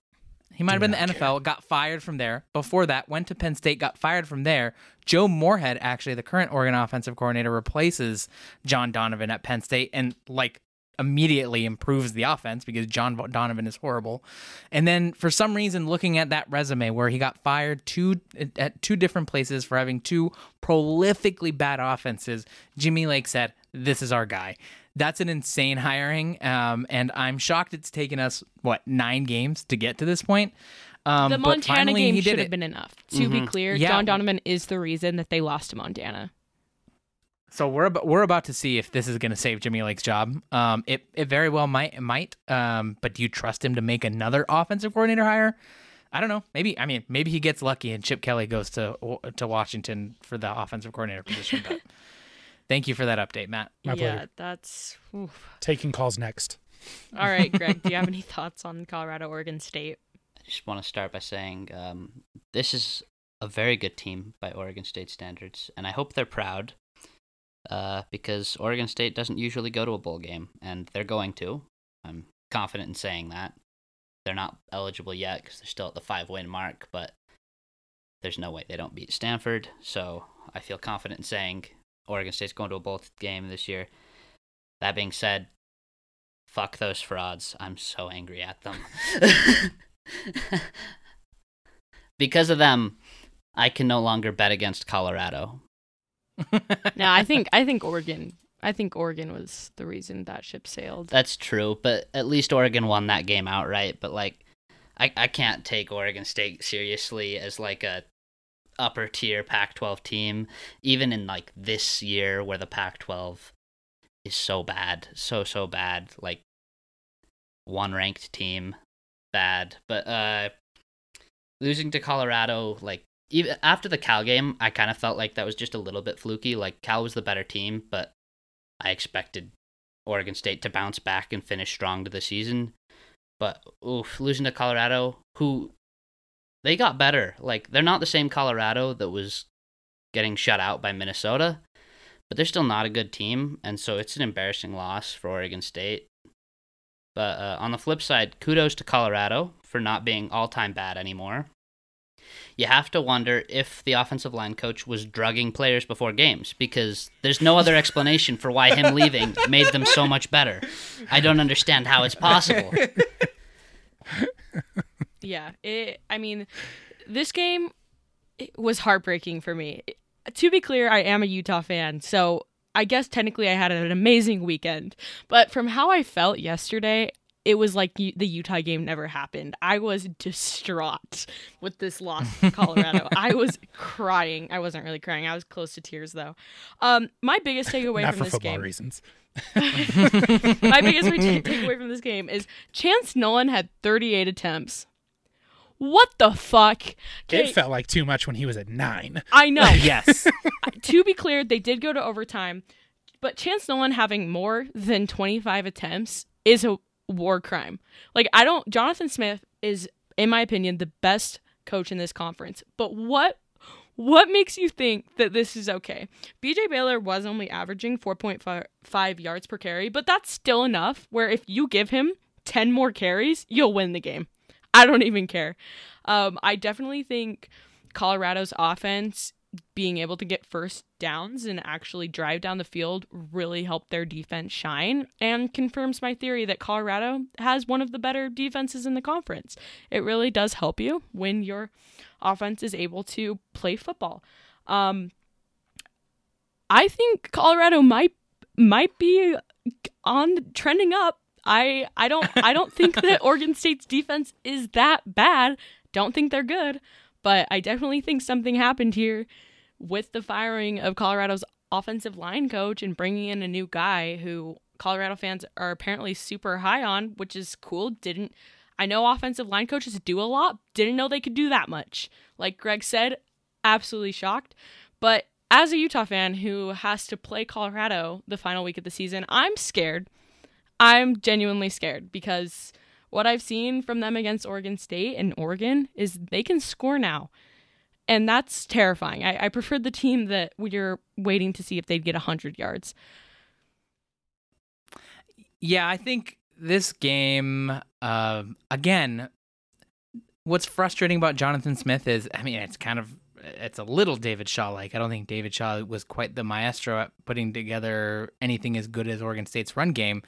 He might have Do been the not NFL, got fired from there. Before that, went to Penn State, got fired from there. Joe Moorhead, actually, the current Oregon offensive coordinator, replaces John Donovan at Penn State and like immediately improves the offense because John Donovan is horrible. And then for some reason, looking at that resume where he got fired two at two different places for having two prolifically bad offenses, Jimmy Lake said, "This is our guy." That's an insane hiring, um, and I'm shocked it's taken us what nine games to get to this point. Um, the Montana finally game should have been enough. To be clear, Yeah. John Donovan is the reason that they lost to Montana. So we're about, we're about to see if this is going to save Jimmy Lake's job. Um, it it very well might it might. Um, but do you trust him to make another offensive coordinator hire? I don't know. Maybe I mean maybe he gets lucky and Chip Kelly goes to to Washington for the offensive coordinator position. But thank you for that update, Matt. My yeah, pleasure. that's. oof. Taking calls next. All right, Greg. do you have any thoughts on Colorado Oregon State? I just want to start by saying um, this is a very good team by Oregon State standards, and I hope they're proud uh, because Oregon State doesn't usually go to a bowl game, and they're going to. I'm confident in saying that. They're not eligible yet because they're still at the five win mark, but there's no way they don't beat Stanford. So I feel confident in saying Oregon State's going to a bowl game this year. That being said, fuck those frauds. I'm so angry at them. because of them, I can no longer bet against Colorado. no, I think I think Oregon. I think Oregon was the reason that ship sailed. That's true, but at least Oregon won that game outright. But like, I I can't take Oregon State seriously as like a upper tier Pac-12 team, even in like this year where the Pac-12 is so bad, so so bad. Like one ranked team, bad. But uh, losing to Colorado, like even after the Cal game, I kind of felt like that was just a little bit fluky. Like Cal was the better team, but I expected Oregon State to bounce back and finish strong to the season. But oof, losing to Colorado, who they got better. Like they're not the same Colorado that was getting shut out by Minnesota, but they're still not a good team, and so it's an embarrassing loss for Oregon State. But uh, on the flip side, kudos to Colorado for not being all-time bad anymore. You have to wonder if the offensive line coach was drugging players before games because there's no other explanation for why him leaving made them so much better. I don't understand how it's possible. Yeah, it. I mean, this game it was heartbreaking for me. To be clear, I am a Utah fan, so I guess technically I had an amazing weekend. But from how I felt yesterday, it was like the Utah game never happened. I was distraught with this loss to Colorado. I was crying. I wasn't really crying. I was close to tears though. Um, my biggest takeaway Not from for this football game. reasons. My biggest takeaway from this game is Chance Nolan had 38 attempts. What the fuck? Okay, It felt like too much when he was at nine. I know. yes. to be clear, they did go to overtime, but Chance Nolan having more than 25 attempts is a war crime. Like, I don't, Jonathan Smith is, in my opinion, the best coach in this conference. But what what makes you think that this is okay? BJ Baylor was only averaging 4.5 yards per carry, but that's still enough where if you give him 10 more carries, you'll win the game. I don't even care. Um, I definitely think Colorado's offense being able to get first downs and actually drive down the field really helped their defense shine and confirms my theory that Colorado has one of the better defenses in the conference. It really does help you when your offense is able to play football. Um, I think Colorado might might be on trending up. I I don't I don't think that Oregon State's defense is that bad. Don't think they're good, but I definitely think something happened here with the firing of Colorado's offensive line coach and bringing in a new guy who Colorado fans are apparently super high on, which is cool. Didn't I know offensive line coaches do a lot? Didn't know they could do that much. Like Greg said, absolutely shocked. But as a Utah fan who has to play Colorado the final week of the season, I'm scared. I'm genuinely scared because what I've seen from them against Oregon State and Oregon is they can score now. And that's terrifying. I, I preferred the team that we are waiting to see if they'd get 100 yards. Yeah, I think this game, uh, again, what's frustrating about Jonathan Smith is, I mean, it's kind of it's a little David Shaw like. I don't think David Shaw was quite the maestro at putting together anything as good as Oregon State's run game.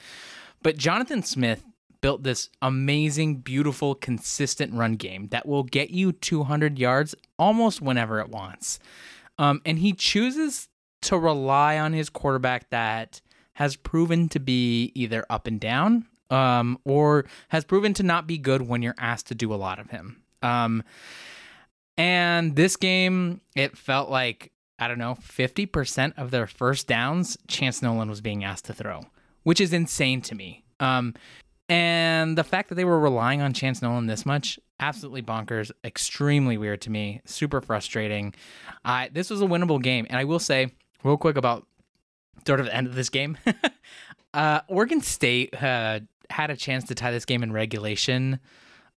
But Jonathan Smith built this amazing, beautiful, consistent run game that will get you 200 yards almost whenever it wants. Um, and he chooses to rely on his quarterback that has proven to be either up and down um, or has proven to not be good when you're asked to do a lot of him. Um, and this game, it felt like, I don't know, 50% of their first downs, Chance Nolan was being asked to throw, which is insane to me. Um, and the fact that they were relying on Chance Nolan this much, absolutely bonkers, extremely weird to me, super frustrating. This was a winnable game, and I will say real quick about sort of the end of this game. uh, Oregon State uh, had a chance to tie this game in regulation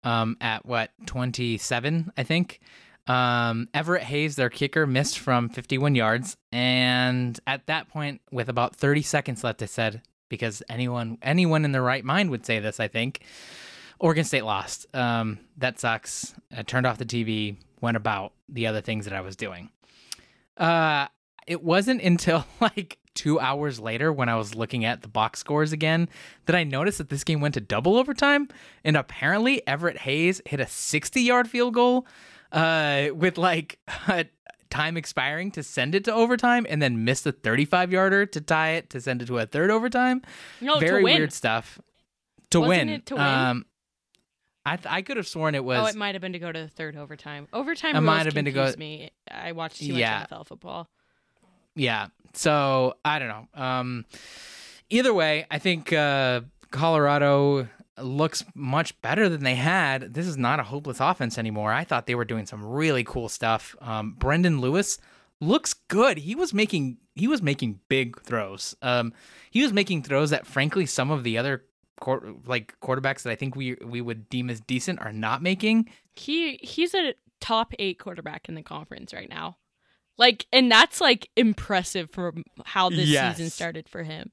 um, at what 27, I think. Um, Everett Hayes, their kicker, missed from 51 yards, and at that point, with about 30 seconds left, I said, because anyone anyone in their right mind would say this, I think. Oregon State lost. Um, that sucks. I turned off the TV, went about the other things that I was doing. Uh, it wasn't until like two hours later when I was looking at the box scores again that I noticed that this game went to double overtime. And apparently, Everett Hayes hit a 60 yard field goal uh, with like time expiring to send it to overtime and then missed a 35 yarder to tie it to send it to a third overtime. No, Very weird stuff. To Wasn't win. to win? Um, I, th- I could have sworn it was. oh, it might have been to go to the third overtime. Overtime It might have been to go- me. I watched too much Yeah. NFL football. Yeah. So I don't know. Um, either way, I think uh, Colorado looks much better than they had. This is not a hopeless offense anymore. I thought they were doing some really cool stuff. Um, Brendon Lewis looks good. He was making he was making big throws. Um, he was making throws that, frankly, some of the other quar- like quarterbacks that I think we we would deem as decent are not making. He he's a top eight quarterback in the conference right now. Like, and that's like impressive for how this Yes. season started for him.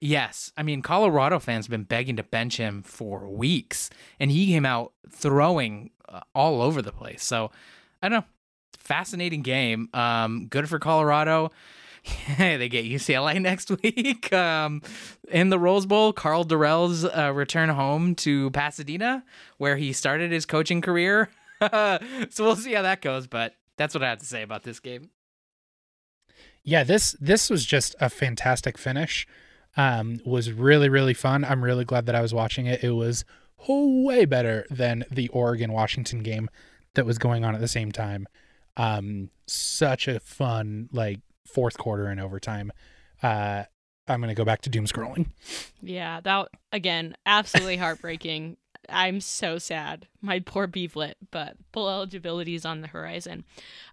Yes. I mean, Colorado fans have been begging to bench him for weeks, and he came out throwing uh, all over the place. So, I don't know. Fascinating game. Um, good for Colorado. Hey, they get UCLA next week. Um, in the Rose Bowl, Karl Dorrell's uh, return home to Pasadena, where he started his coaching career. so we'll see how that goes. But that's what I have to say about this game. yeah this this was just a fantastic finish um was really really fun i'm really glad that i was watching it it was way better than the oregon washington game that was going on at the same time um such a fun like fourth quarter and overtime uh i'm gonna go back to doom scrolling Yeah, that again, absolutely heartbreaking. I'm so sad. My poor beeflet, but full eligibility is on the horizon.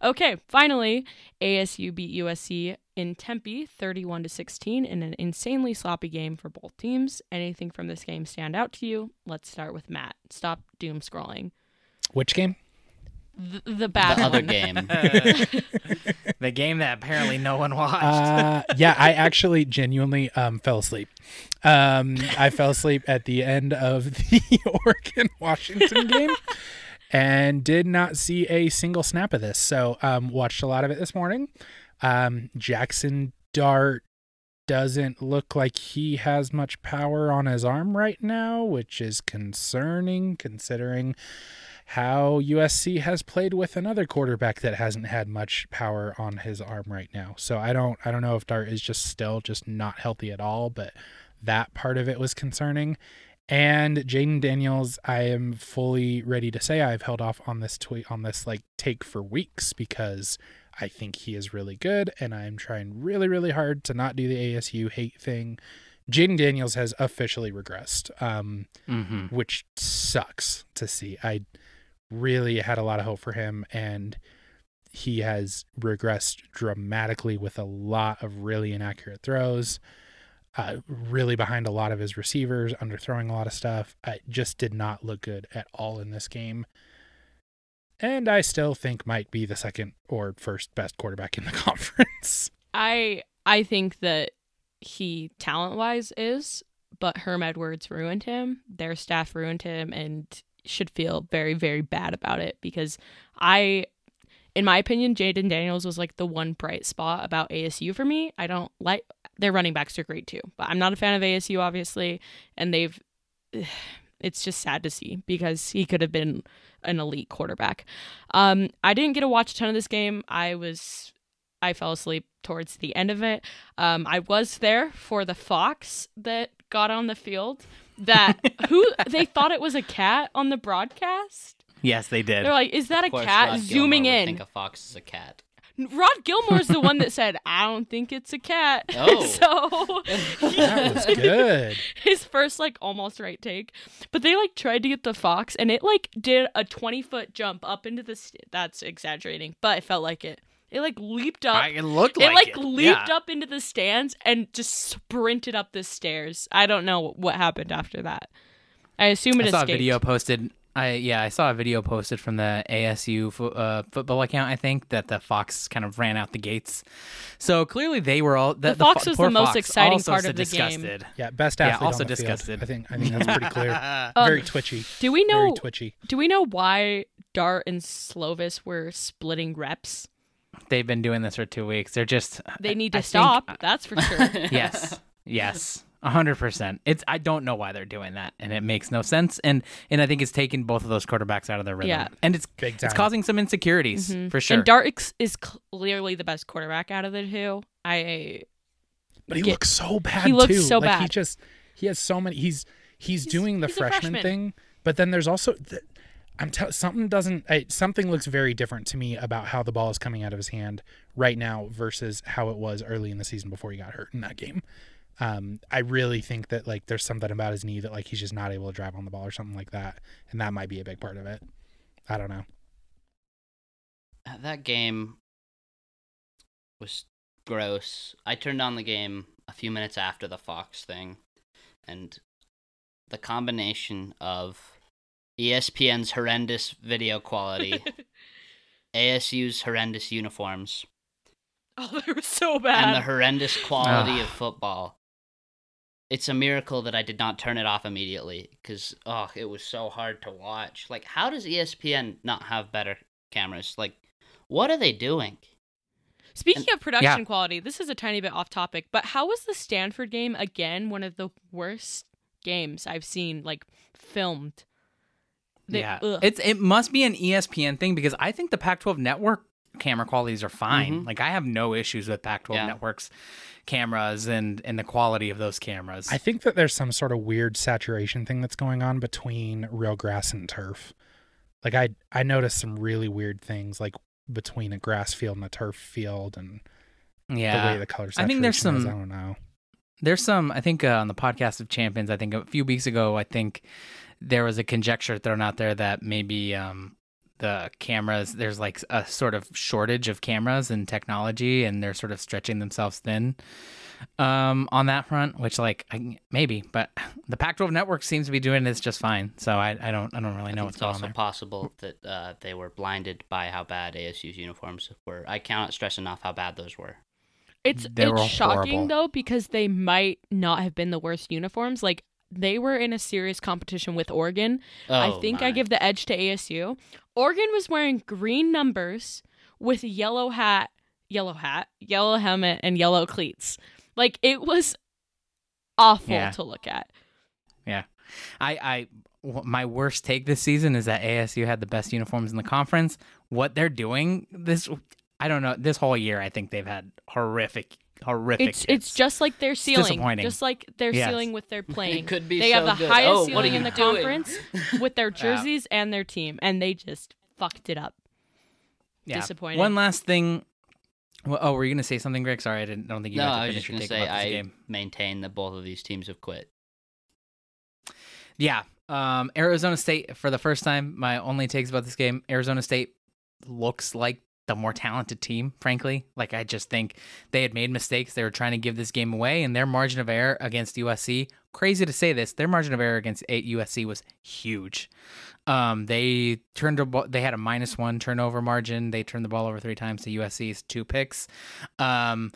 Okay, finally, ASU beat USC in Tempe 31 to 16 in an insanely sloppy game for both teams. Anything from this game stand out to you? Let's start with Matt. Stop doom scrolling. which game The, the bad The other game. the game that apparently no one watched. Uh, yeah, I actually genuinely um, fell asleep. Um, I fell asleep at the end of the Oregon Washington game, and did not see a single snap of this. So um, watched a lot of it this morning. Um, Jaxson Dart doesn't look like he has much power on his arm right now, which is concerning considering how USC has played with another quarterback that hasn't had much power on his arm right now. So I don't I don't know if Dart is just still just not healthy at all, but that part of it was concerning. And Jayden Daniels, I am fully ready to say I've held off on this tweet on this like take for weeks because I think he is really good and I'm trying really, really hard to not do the ASU hate thing. Jayden Daniels has officially regressed, um, Mm-hmm. which sucks to see. I really had a lot of hope for him and he has regressed dramatically with a lot of really inaccurate throws uh, really behind a lot of his receivers, underthrowing a lot of stuff. It just did not look good at all in this game. And I still think might be the second or first best quarterback in the conference. I I think that he talent wise is, but Herm Edwards ruined him. Their staff ruined him and should feel very, very bad about it because I in my opinion, Jayden Daniels was like the one bright spot about ASU for me. I don't like their running backs are great too, but I'm not a fan of ASU obviously, and they've it's just sad to see because he could have been an elite quarterback. Um, I didn't get to watch a ton of this game. I was I fell asleep towards the end of it. Um, I was there for the fox that got on the field. That who they thought it was a cat on the broadcast. Yes, they did. They're like, "Is that a Of course, cat zooming in?" Think a fox is a cat. Rod Gilmore's the one that said, "I don't think it's a cat." Oh. so That was good. his first like almost right take, but they like tried to get the fox, and it like did a twenty foot jump up into the. St- that's exaggerating, but it felt like it. It like leaped up. I- it looked like it like like it. leaped Yeah. up into the stands and just sprinted up the stairs. I don't know what happened after that. I assume it I saw a video posted. I yeah, I saw a video posted from the ASU fo- uh, football account. I think that the fox kind of ran out the gates. So clearly they were all the, The fox fo- was the most fox exciting part so of the game. Yeah, best Yeah, athlete also on the field. disgusted. I think I think that's pretty clear. Um, Very twitchy. Do we Very know? twitchy. Do we know why Dart and Slovis were splitting reps? They've been doing this for two weeks. They're just They need to I think- stop. that's for sure. yes, yes, a hundred percent. It's I don't know why they're doing that, and it makes no sense. And and I think it's taking both of those quarterbacks out of their rhythm. Yeah. and it's Big time. it's causing some insecurities mm-hmm. for sure. And Dart is clearly the best quarterback out of the two. I But he get- looks so bad he looks too. so like he just he has so many he's he's, doing the he's freshman, freshman. thing, but then there's also the, I'm tell something doesn't I, something looks very different to me about how the ball is coming out of his hand right now versus how it was early in the season before he got hurt in that game. Um, I really think that like there's something about his knee that like he's just not able to drive on the ball or something like that, and that might be a big part of it. I don't know. That game was gross. I turned on the game a few minutes after the Fox thing, and the combination of ESPN's horrendous video quality, ASU's horrendous uniforms, oh, they were so bad. and the horrendous quality of football. It's a miracle that I did not turn it off immediately because oh, it was so hard to watch. Like, how does ESPN not have better cameras? Like, what are they doing? Speaking of production Yeah. quality, this is a tiny bit off topic, but how was the Stanford game again one of the worst games I've seen like filmed? They- yeah, ugh. it's it must be an ESPN thing because I think the Pac-12 network camera qualities are fine. Mhm. Like I have no issues with Pac-12 Yeah. networks cameras and and the quality of those cameras. I think that there's some sort of weird saturation thing that's going on between real grass and turf. Like I I noticed some really weird things like between a grass field and a turf field and yeah. the way the color I think there's is. some- I don't know. There's some, I think, uh, on the podcast of champions. I think a few weeks ago, I think there was a conjecture thrown out there that maybe um, the cameras, there's like a sort of shortage of cameras and technology, and they're sort of stretching themselves thin um, on that front. Which, like, I, maybe, but the Pac-12 network seems to be doing this just fine. So I, I don't, I don't really know what's it's going on also there. possible that uh, they were blinded by how bad ASU's uniforms were. I cannot stress enough how bad those were. It's They it's shocking horrible. though because they might not have been the worst uniforms. Like they were in a serious competition with Oregon. I Oh, think I give the edge to ASU. Oregon was wearing green numbers with yellow hat, yellow hat, yellow helmet, and yellow cleats. Like it was awful Yeah. to look at. Yeah. I, I, w- my worst take this season is that ASU had the best uniforms in the conference. What they're doing this, I don't know, this whole year, I think they've had horrific, horrific. It's it's just like their ceiling, disappointing. just like their Yes. ceiling with their playing. could be they have the good. highest Oh, ceiling in the doing? conference with their jerseys and their team, and they just fucked it up. yeah. disappointing. One last thing. Well, oh, were you gonna say something, Greg? Sorry, I didn't. Don't think you no, got to I was finish just your gonna take say I game. maintain that both of these teams have quit. Yeah. Um, Arizona State for the first time. My only takes about this game: Arizona State looks like the more talented team. Frankly, like I just think they had made mistakes. They were trying to give this game away, and their margin of error against USC. Crazy to say this, their margin of error against USC was huge. Um, they turned the ball. They had a minus one turnover margin. They turned the ball over three times to USC's two picks. Um,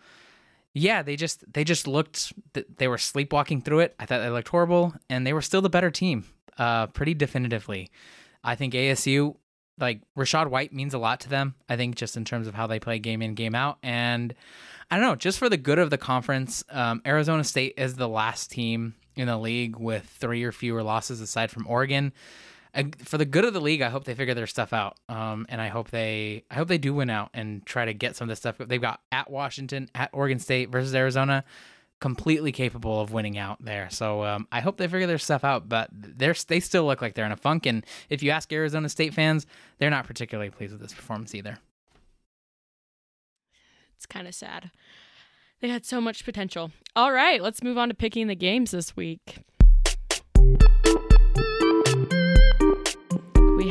yeah, they just they just looked they were sleepwalking through it. I thought they looked horrible, and they were still the better team, uh, pretty definitively. I think ASU like Rachaad White means a lot to them. I think just in terms of how they play game in game out, and I don't know, just for the good of the conference, um, Arizona State is the last team in the league with three or fewer losses aside from Oregon. For the good of the league, I hope they figure their stuff out, um, and I hope they, I hope they do win out and try to get some of this stuff. They've got at Washington, at Oregon State versus Arizona, completely capable of winning out there. So um, I hope they figure their stuff out. But they're they still look like they're in a funk. And if you ask Arizona State fans, they're not particularly pleased with this performance either. It's kind of sad. They had so much potential. All right, let's move on to picking the games this week.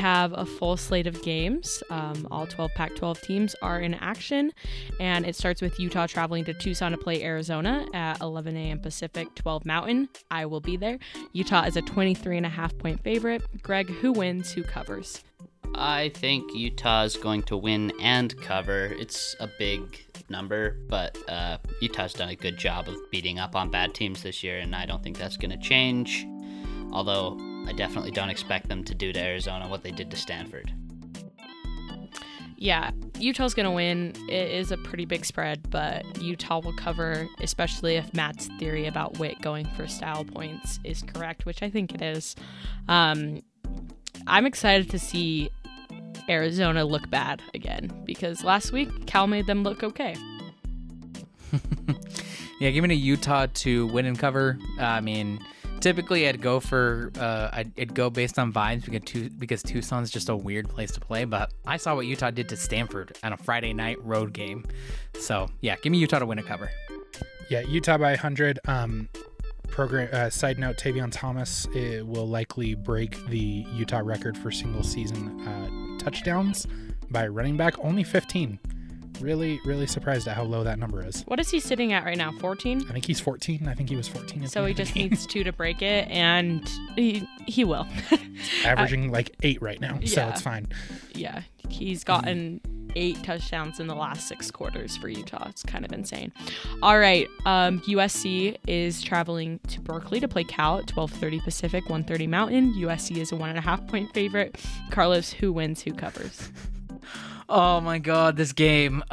Have a full slate of games. Um, all 12 Pac 12 teams are in action, and it starts with Utah traveling to Tucson to play Arizona at 11 a.m. Pacific, 12 Mountain. I will be there. Utah is a 23 and a half point favorite. Greg, who wins? Who covers? I think Utah is going to win and cover. It's a big number, but uh, Utah's done a good job of beating up on bad teams this year, and I don't think that's going to change. Although I definitely don't expect them to do to Arizona what they did to Stanford. Yeah, Utah's going to win. It is a pretty big spread, but Utah will cover, especially if Matt's theory about Whitt going for style points is correct, which I think it is. Um, I'm excited to see Arizona look bad again because last week Cal made them look okay. Yeah, give me to Utah to win and cover. Uh, I mean, typically I'd go for uh, I'd, I'd go based on vibes because because Tucson's just a weird place to play. But I saw what Utah did to Stanford on a Friday night road game, so yeah, give me Utah to win and cover. Yeah, Utah by 100. Um, program uh, side note: Tavion Thomas uh, will likely break the Utah record for single season uh, touchdowns by running back. Only 15. Really, really surprised at how low that number is. What is he sitting at right now? 14? I think he's 14. I think he was 14. So he end of the just needs two to break it, and he, he will. averaging like eight right now, so it's fine. yeah, he's gotten eight touchdowns in the last six quarters for Utah. It's kind of insane. All right, um, USC is traveling to Berkeley to play Cal at 12:30 Pacific, 1:30 Mountain. USC is a one and a half point favorite. Carlos, who wins? Who covers? Oh my god, this game.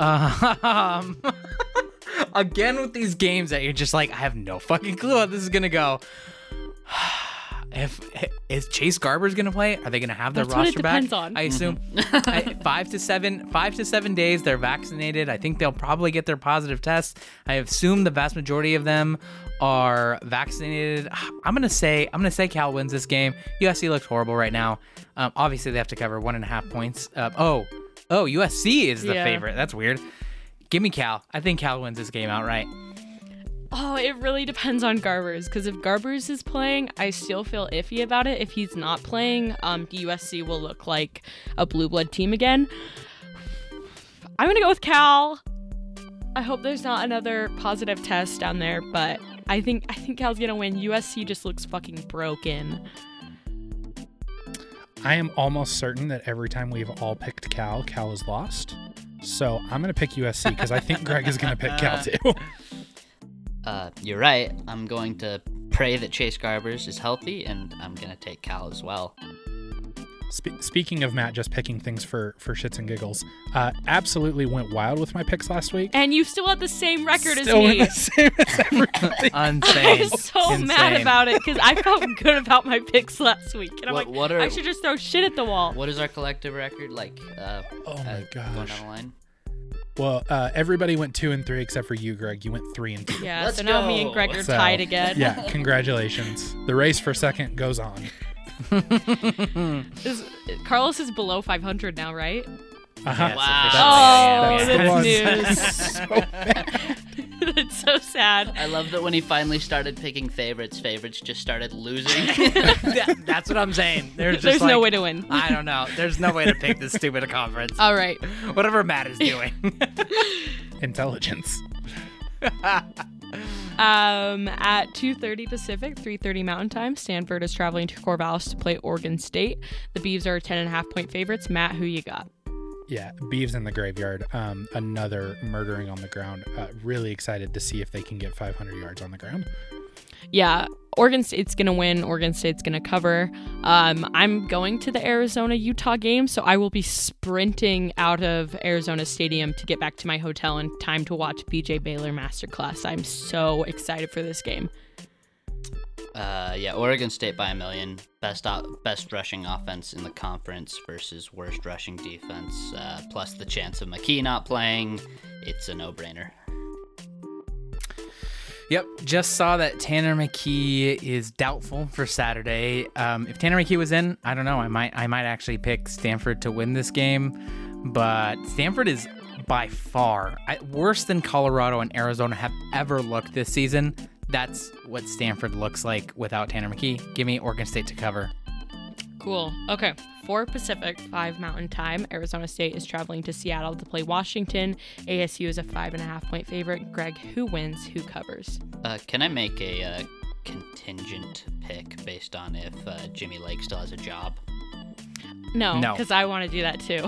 Um, again with these games that you're just like, I have no fucking clue how this is gonna go. If is Chase Garbers gonna play, are they gonna have their That's what it roster back? on. I assume I, five to seven, five to seven days. They're vaccinated. I think they'll probably get their positive tests. I assume the vast majority of them are vaccinated. I'm gonna say I'm gonna say Cal wins this game. USC looks horrible right now. Um, obviously, they have to cover one and a half points. Uh, oh, oh, USC is the Yeah. favorite. That's weird. Give me Cal. I think Cal wins this game outright. Oh, it really depends on Garbers because if Garbers is playing, I still feel iffy about it. If he's not playing, um, USC will look like a blue blood team again. I'm gonna go with Cal. I hope there's not another positive test down there, but I think I think Cal's gonna win. USC just looks fucking broken. I am almost certain that every time we've all picked Cal, Cal has lost. So I'm going to pick USC because I think Greg is going to pick Cal too. Uh, you're right. I'm going to pray that Chase Garbers is healthy, and I'm gonna take Cal as well. Spe- speaking of Matt just picking things for for shits and giggles, uh, absolutely went wild with my picks last week. And you still had the same record as Still in me. the same as everybody. I Insane. was so mad about it because I felt good about my picks last week, and I'm What- like, what are- I should just throw shit at the wall. What is our collective record like? Uh, Oh uh, my Going gosh. down the line. Well, uh, everybody went two and three except for you, Greg. You went three and two. Yeah, Let's so now me and. Greg are So, tied again. Yeah, congratulations. The race for second goes on. Is, Carlos is below 500 now, right? Uh-huh. Wow. Oh, That's that's the news. that's so sad. I love that when he finally started picking favorites, favorites just started losing. That- that's what I'm saying. There's, just There's no way to win. I don't know. There's no way to pick this stupid conference. All right. Whatever Matt is doing. Intelligence. Um, at 2:30 Pacific, 3:30 Mountain Time, Stanford is traveling to Corvallis to play Oregon State. The Beavs are 10 and a half point favorites. Matt, who you got? Yeah, Beavs in the graveyard. Um, another murdering on the ground. Uh, really excited to see if they can get 500 yards on the ground. Yeah, Oregon State's gonna win. Oregon State's gonna cover. Um, I'm going to the Arizona Utah game, so I will be sprinting out of Arizona Stadium to get back to my hotel in time to watch BJ Baylor Masterclass. I'm so excited for this game. uh, yeah, Oregon State by a million. Best best rushing offense in the conference versus worst rushing defense. Uh, plus the chance of McKee not playing. It's a no-brainer. Yep, just saw that Tanner McKee is doubtful for Saturday. Um, if Tanner McKee was in, I don't know. I might, I might actually pick Stanford to win this game, but Stanford is by far worse than Colorado and Arizona have ever looked this season. That's what Stanford looks like without Tanner McKee. Give me Oregon State to cover. Cool. Okay. 4 Pacific, 5 Mountain Time. Arizona State is traveling to Seattle to play Washington. ASU is a 5.5 point favorite. Greg, who wins? Who covers? Uh, can I make a uh, contingent pick based on if uh, Jimmy Lake still has a job? No, No. because I want to do that too.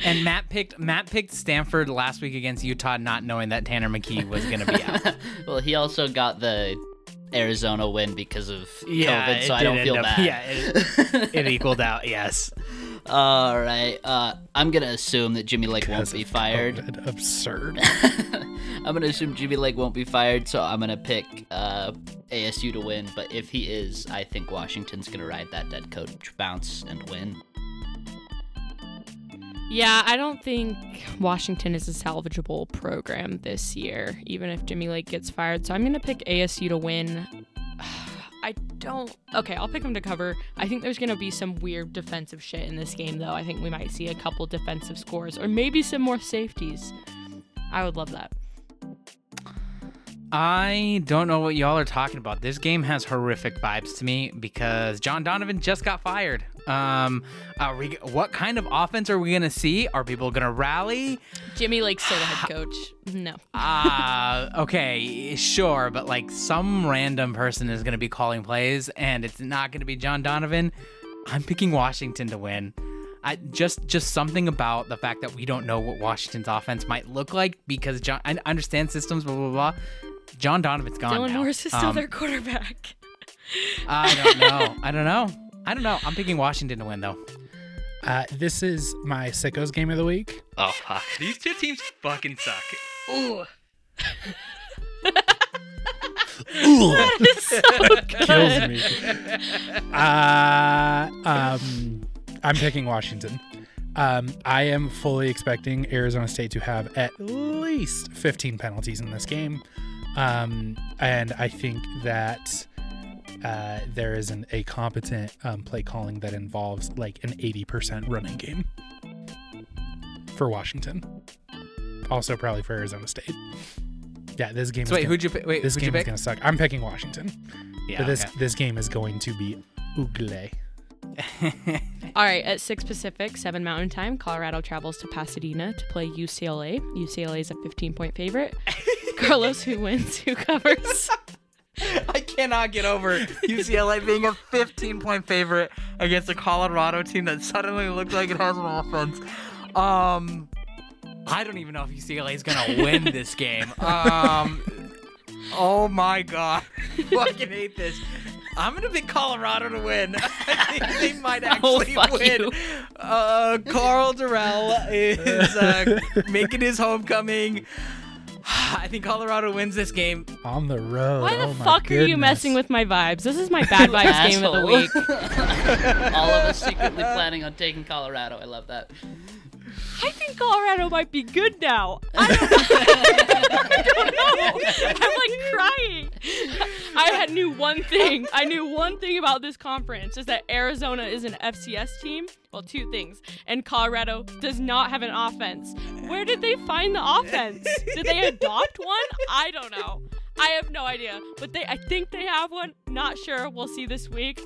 And Matt picked Matt picked Stanford last week against Utah, not knowing that Tanner McKee was going to be out. well, he also got the Arizona win because of Yeah, COVID, so I don't feel up- bad. yeah, it- it equaled out. Yes. All right. Uh, I'm gonna assume that Jimmy Lake won't be fired. COVID. Absurd. I'm gonna assume Jimmy Lake won't be fired, so I'm gonna pick uh, ASU to win. But if he is, I think Washington's gonna ride that dead coach bounce and win. Yeah, I don't think Washington is a salvageable program this year, even if Jimmy Lake gets fired. So I'm going to pick ASU to win. I don't. Okay, I'll pick them to cover. I think there's going to be some weird defensive shit in this game, though. I think we might see a couple defensive scores or maybe some more safeties. I would love that. I don't know what y'all are talking about. This game has horrific vibes to me because John Donovan just got fired. Um, are we? What kind of offense are we gonna see? Are people gonna rally? Jimmy Lake's still the head coach. No. Uh, okay, sure, but like some random person is gonna be calling plays, and it's not gonna be John Donovan. I'm picking Washington to win. I just just something about the fact that we don't know what Washington's offense might look like because John. I understand systems, blah blah blah. John Donovan's gone Dylan now. Morris is still Um, their quarterback. I don't know. I don't know. I don't know. I'm picking Washington to win though. Uh, this is my sickos game of the week. Oh fuck. These two teams fucking suck. Ooh. Ooh. Kills me. Uh, um, I'm picking Washington. Um, I am fully expecting Arizona State to have at least 15 penalties in this game. Um, and I think that uh, there is an, a competent um, play calling that involves like an 80% running game for Washington. Also, probably for Arizona State. Yeah, this game. So is wait, gonna- who'd you pick? Wait, this game is gonna suck. I'm picking Washington. Yeah, but this okay. this game is going to be ugly. All right, at 6 Pacific, 7 Mountain Time, Colorado travels to Pasadena to play UCLA. UCLA is a 15 point favorite. Carlos, who wins? Who covers? I cannot get over UCLA being a 15 point favorite against a Colorado team that suddenly looks like it has an offense. Um, I don't even know if UCLA is gonna win this game. Um, oh my god. fucking hate this. I'm gonna pick Colorado to win. I think they might Oh, actually fuck win. Uh, Karl Dorrell is uh, making his homecoming. I think Colorado wins this game. On the road. Why the oh my fuck are you messing with my vibes? This is my bad vibes game of the week. All of us secretly planning on taking Colorado. I love that. I think Colorado might be good now. I don't know. I don't know. I'm like crying. I had knew one thing. I knew one thing about this conference is that Arizona is an FCS team. Well, two things. And Colorado does not have an offense. Where did they find the offense? Did they adopt one? I don't know. I have no idea. But they I think they have one. Not sure. We'll see this week.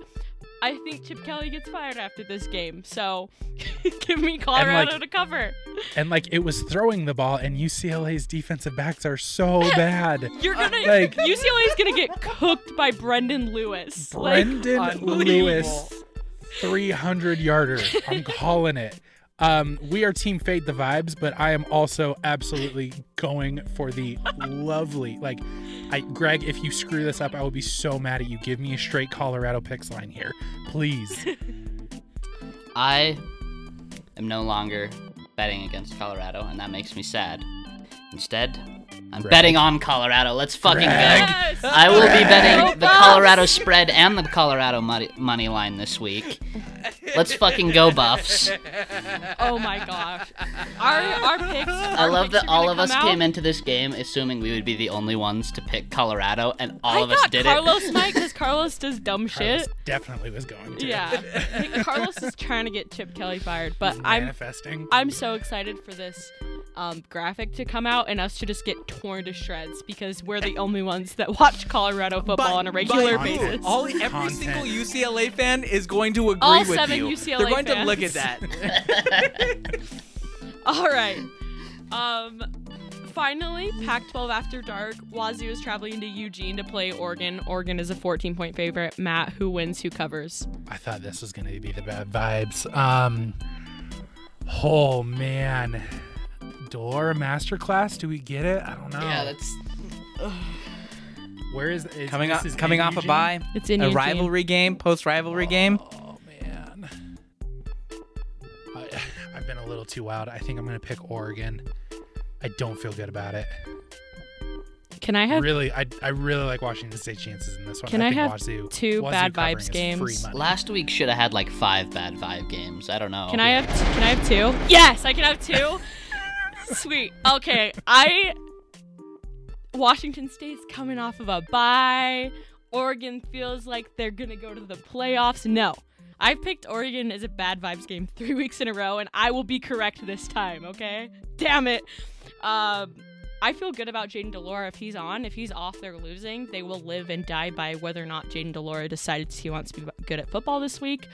I think Chip Kelly gets fired after this game. So give me Colorado to cover. And like it was throwing the ball, and UCLA's defensive backs are so bad. You're gonna uh, Like- UCLA is gonna get cooked by Brendon Lewis. Brendon like, Lewis, 300 yarder. I'm calling it. Um, we are Team Fade the vibes, but I am also absolutely going for the lovely. Like, I Greg, if you screw this up, I will be so mad at you. Give me a straight Colorado picks line here, please. I am no longer betting against Colorado, and that makes me sad. Instead, I'm Greg. betting on Colorado. Let's fucking Greg. go. Yes. I will be betting the Colorado spread and the Colorado money, money line this week. Let's fucking go, Buffs. Oh my gosh. Our our picks. I our love picks that all of us out. came into this game assuming we would be the only ones to pick Colorado, and all I of us thought did Carlos it. Carlos might because Carlos does dumb Carlos shit. definitely was going to. Yeah. I think Carlos is trying to get Chip Kelly fired, but I'm manifesting. I'm so excited for this um, graphic to come out and us to just get torn to shreds because we're the only ones that watch Colorado football on a regular by who? basis. All every Content. single UCLA fan is going to agree All with seven you. UCLA They're going to look at that. All right. Um, finally, Pac-12 after dark. Wazoo is traveling to Eugene to play Oregon. Oregon is a 14-point favorite. Matt, who wins? Who covers? I thought this was going to be the bad vibes. Um, oh man, Door Masterclass. Do we get it? I don't know. Yeah, that's Where is, is coming this off is coming in off a Eugene? bye, It's in a Eugene. rivalry game, post rivalry game. Oh man, I, I've been a little too wild. I think I'm going to pick Oregon. I don't feel good about it. Can I have really, I, I really like Washington State chances in this one. Can I think have Wazoo, two Wazoo bad vibes games? Last week should have had like five bad vibe games. I don't know. Can I have can I have two? Yes, I can have two. Sweet. Okay, I Washington State's coming off of a bye. Oregon feels like they're gonna go to the playoffs. No. I picked Oregon as a bad vibes game three weeks in a row, and I will be correct this time, okay? Damn it. Um I feel good about Jayden de Laura if he's on. If he's off, they're losing. They will live and die by whether or not Jayden de Laura decides he wants to be good at football this week.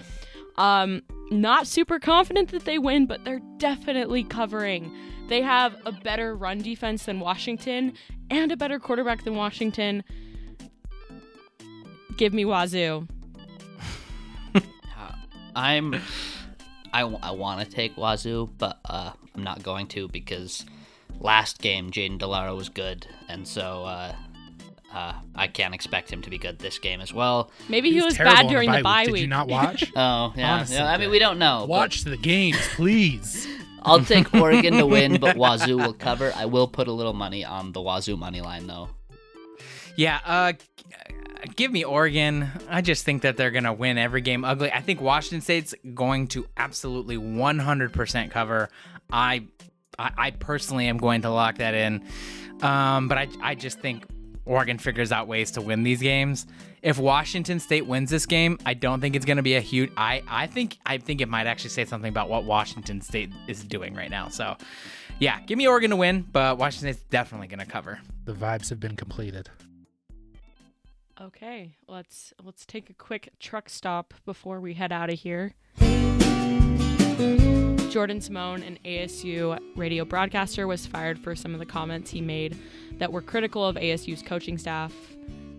Um, not super confident that they win, but they're definitely covering. They have a better run defense than Washington and a better quarterback than Washington. Give me Wazoo. I'm. I, I want to take Wazoo, but uh, I'm not going to because last game Jayden de Laura was good, and so uh, uh, I can't expect him to be good this game as well. Maybe he He's was terrible bad during the bye, week. bye Did week. you not watch? Oh yeah, Honestly, yeah, I mean we don't know. but watch the games, please. I'll take Oregon to win, but Wazoo will cover. I will put a little money on the Wazoo money line though. Yeah, uh, give me Oregon. I just think that they're gonna win every game ugly. I think Washington State's going to absolutely 100% cover. I, I, I personally am going to lock that in. Um, but I, I just think Oregon figures out ways to win these games. If Washington State wins this game, I don't think it's going to be a huge. I, I think I think it might actually say something about what Washington State is doing right now. So, yeah, give me Oregon to win, but Washington State's definitely going to cover. The vibes have been completed. Okay, let's let's take a quick truck stop before we head out of here. Jordan Simone, an ASU radio broadcaster, was fired for some of the comments he made that were critical of ASU's coaching staff.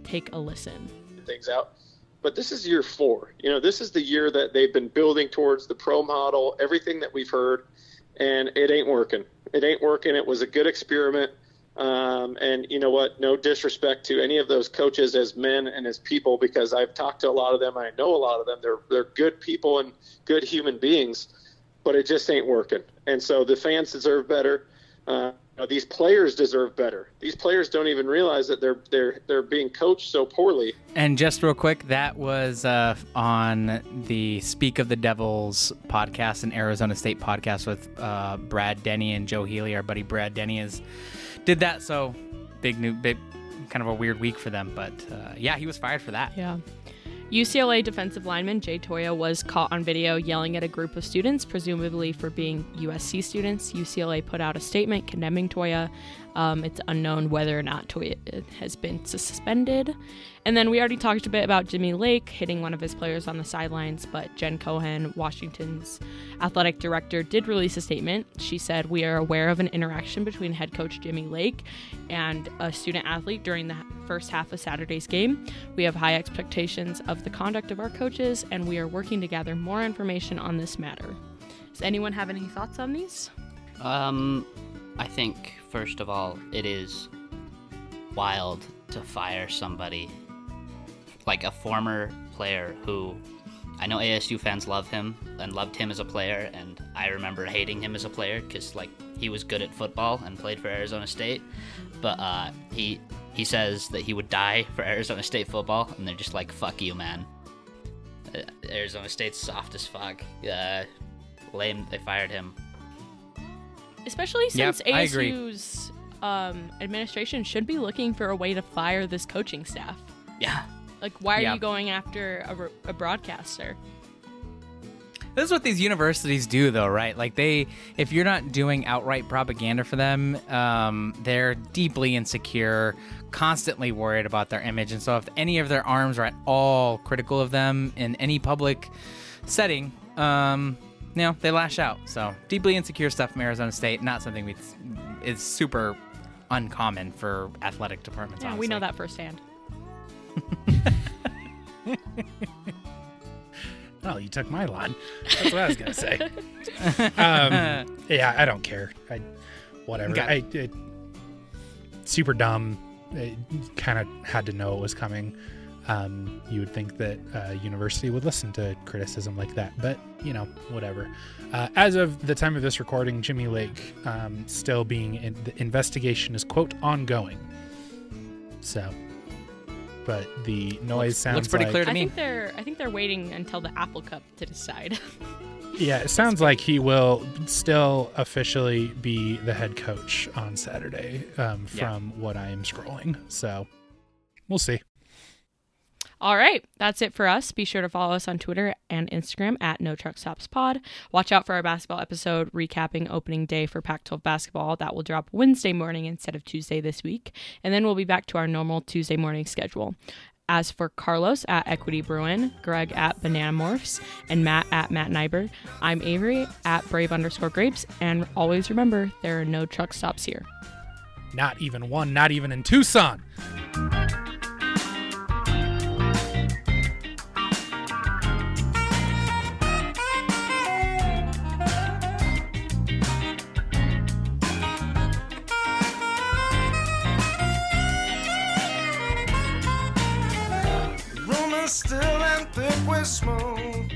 Take a listen. Things out. But this is year four. You know, this is the year that they've been building towards the pro model, everything that we've heard, and it ain't working. It ain't working. It was a good experiment. Um, and you know what? No disrespect to any of those coaches as men and as people, because I've talked to a lot of them. I know a lot of them. They're they're good people and good human beings, but it just ain't working. And so the fans deserve better. Uh, know, these players deserve better. These players don't even realize that they're they're they're being coached so poorly. And just real quick, that was uh, on the Speak of the Devils podcast, and Arizona State podcast with uh, Brad Denny and Joe Healy. Our buddy Brad Denny is did that. So big new, big kind of a weird week for them. But uh, yeah, he was fired for that. Yeah. UCLA defensive lineman Jay Toia was caught on video yelling at a group of students, presumably for being USC students. UCLA put out a statement condemning Toia. Um, it's unknown whether or not Toia has been suspended. And then we already talked a bit about Jimmy Lake hitting one of his players on the sidelines, but Jen Cohen, Washington's athletic director, did release a statement. She said, We are aware of an interaction between head coach Jimmy Lake and a student athlete during the first half of Saturday's game. We have high expectations of the conduct of our coaches, and we are working to gather more information on this matter. Does anyone have any thoughts on these? Um, I think first of all, it is wild to fire somebody like a former player who I know ASU fans love him and loved him as a player, and I remember hating him as a player because like he was good at football and played for Arizona State, but uh, he he says that he would die for Arizona State football, and they're just like, "Fuck you, man." Uh, Arizona State's soft as fuck. Uh, lame. They fired him. Especially since agree. ASU's um, administration should be looking for a way to fire this coaching staff. Yeah. Like, why are Yeah. you going after a broadcaster? This is what these universities do, though, right? Like they, if you're not doing outright propaganda for them, um, they're deeply insecure, constantly worried about their image, and so if any of their arms are at all critical of them in any public setting, um, you know, they lash out. So deeply insecure stuff from Arizona State, not something we is super uncommon for athletic departments. Yeah, we know that firsthand. Oh, you took my line. That's what I was gonna say. um, yeah, I don't care. I, whatever. Got I it, super dumb. It kind of had to know it was coming. Um, you would think that uh, university would listen to criticism like that, but you know, whatever. Uh, as of the time of this recording, Jimmy Lake um, still being in, the investigation is quote ongoing. So, but the noise sounds looks pretty like- clear to I me. think they're I think they're waiting until the Apple Cup to decide. Yeah, it sounds like he will still officially be the head coach on Saturday um, Yeah. from what I am scrolling. So we'll see. All right, that's it for us. Be sure to follow us on Twitter and Instagram at No Truck Stops Pod. Watch out for our basketball episode recapping opening day for Pac-12 basketball. That will drop Wednesday morning instead of Tuesday this week, and then we'll be back to our normal Tuesday morning schedule. As for Carlos at Equity Bruin, Greg at Banana Morphs, and Matt at Matt Nyber, I'm Avery at Brave underscore Grapes, and always remember there are no truck stops here. Not even one, not even in Tucson. Room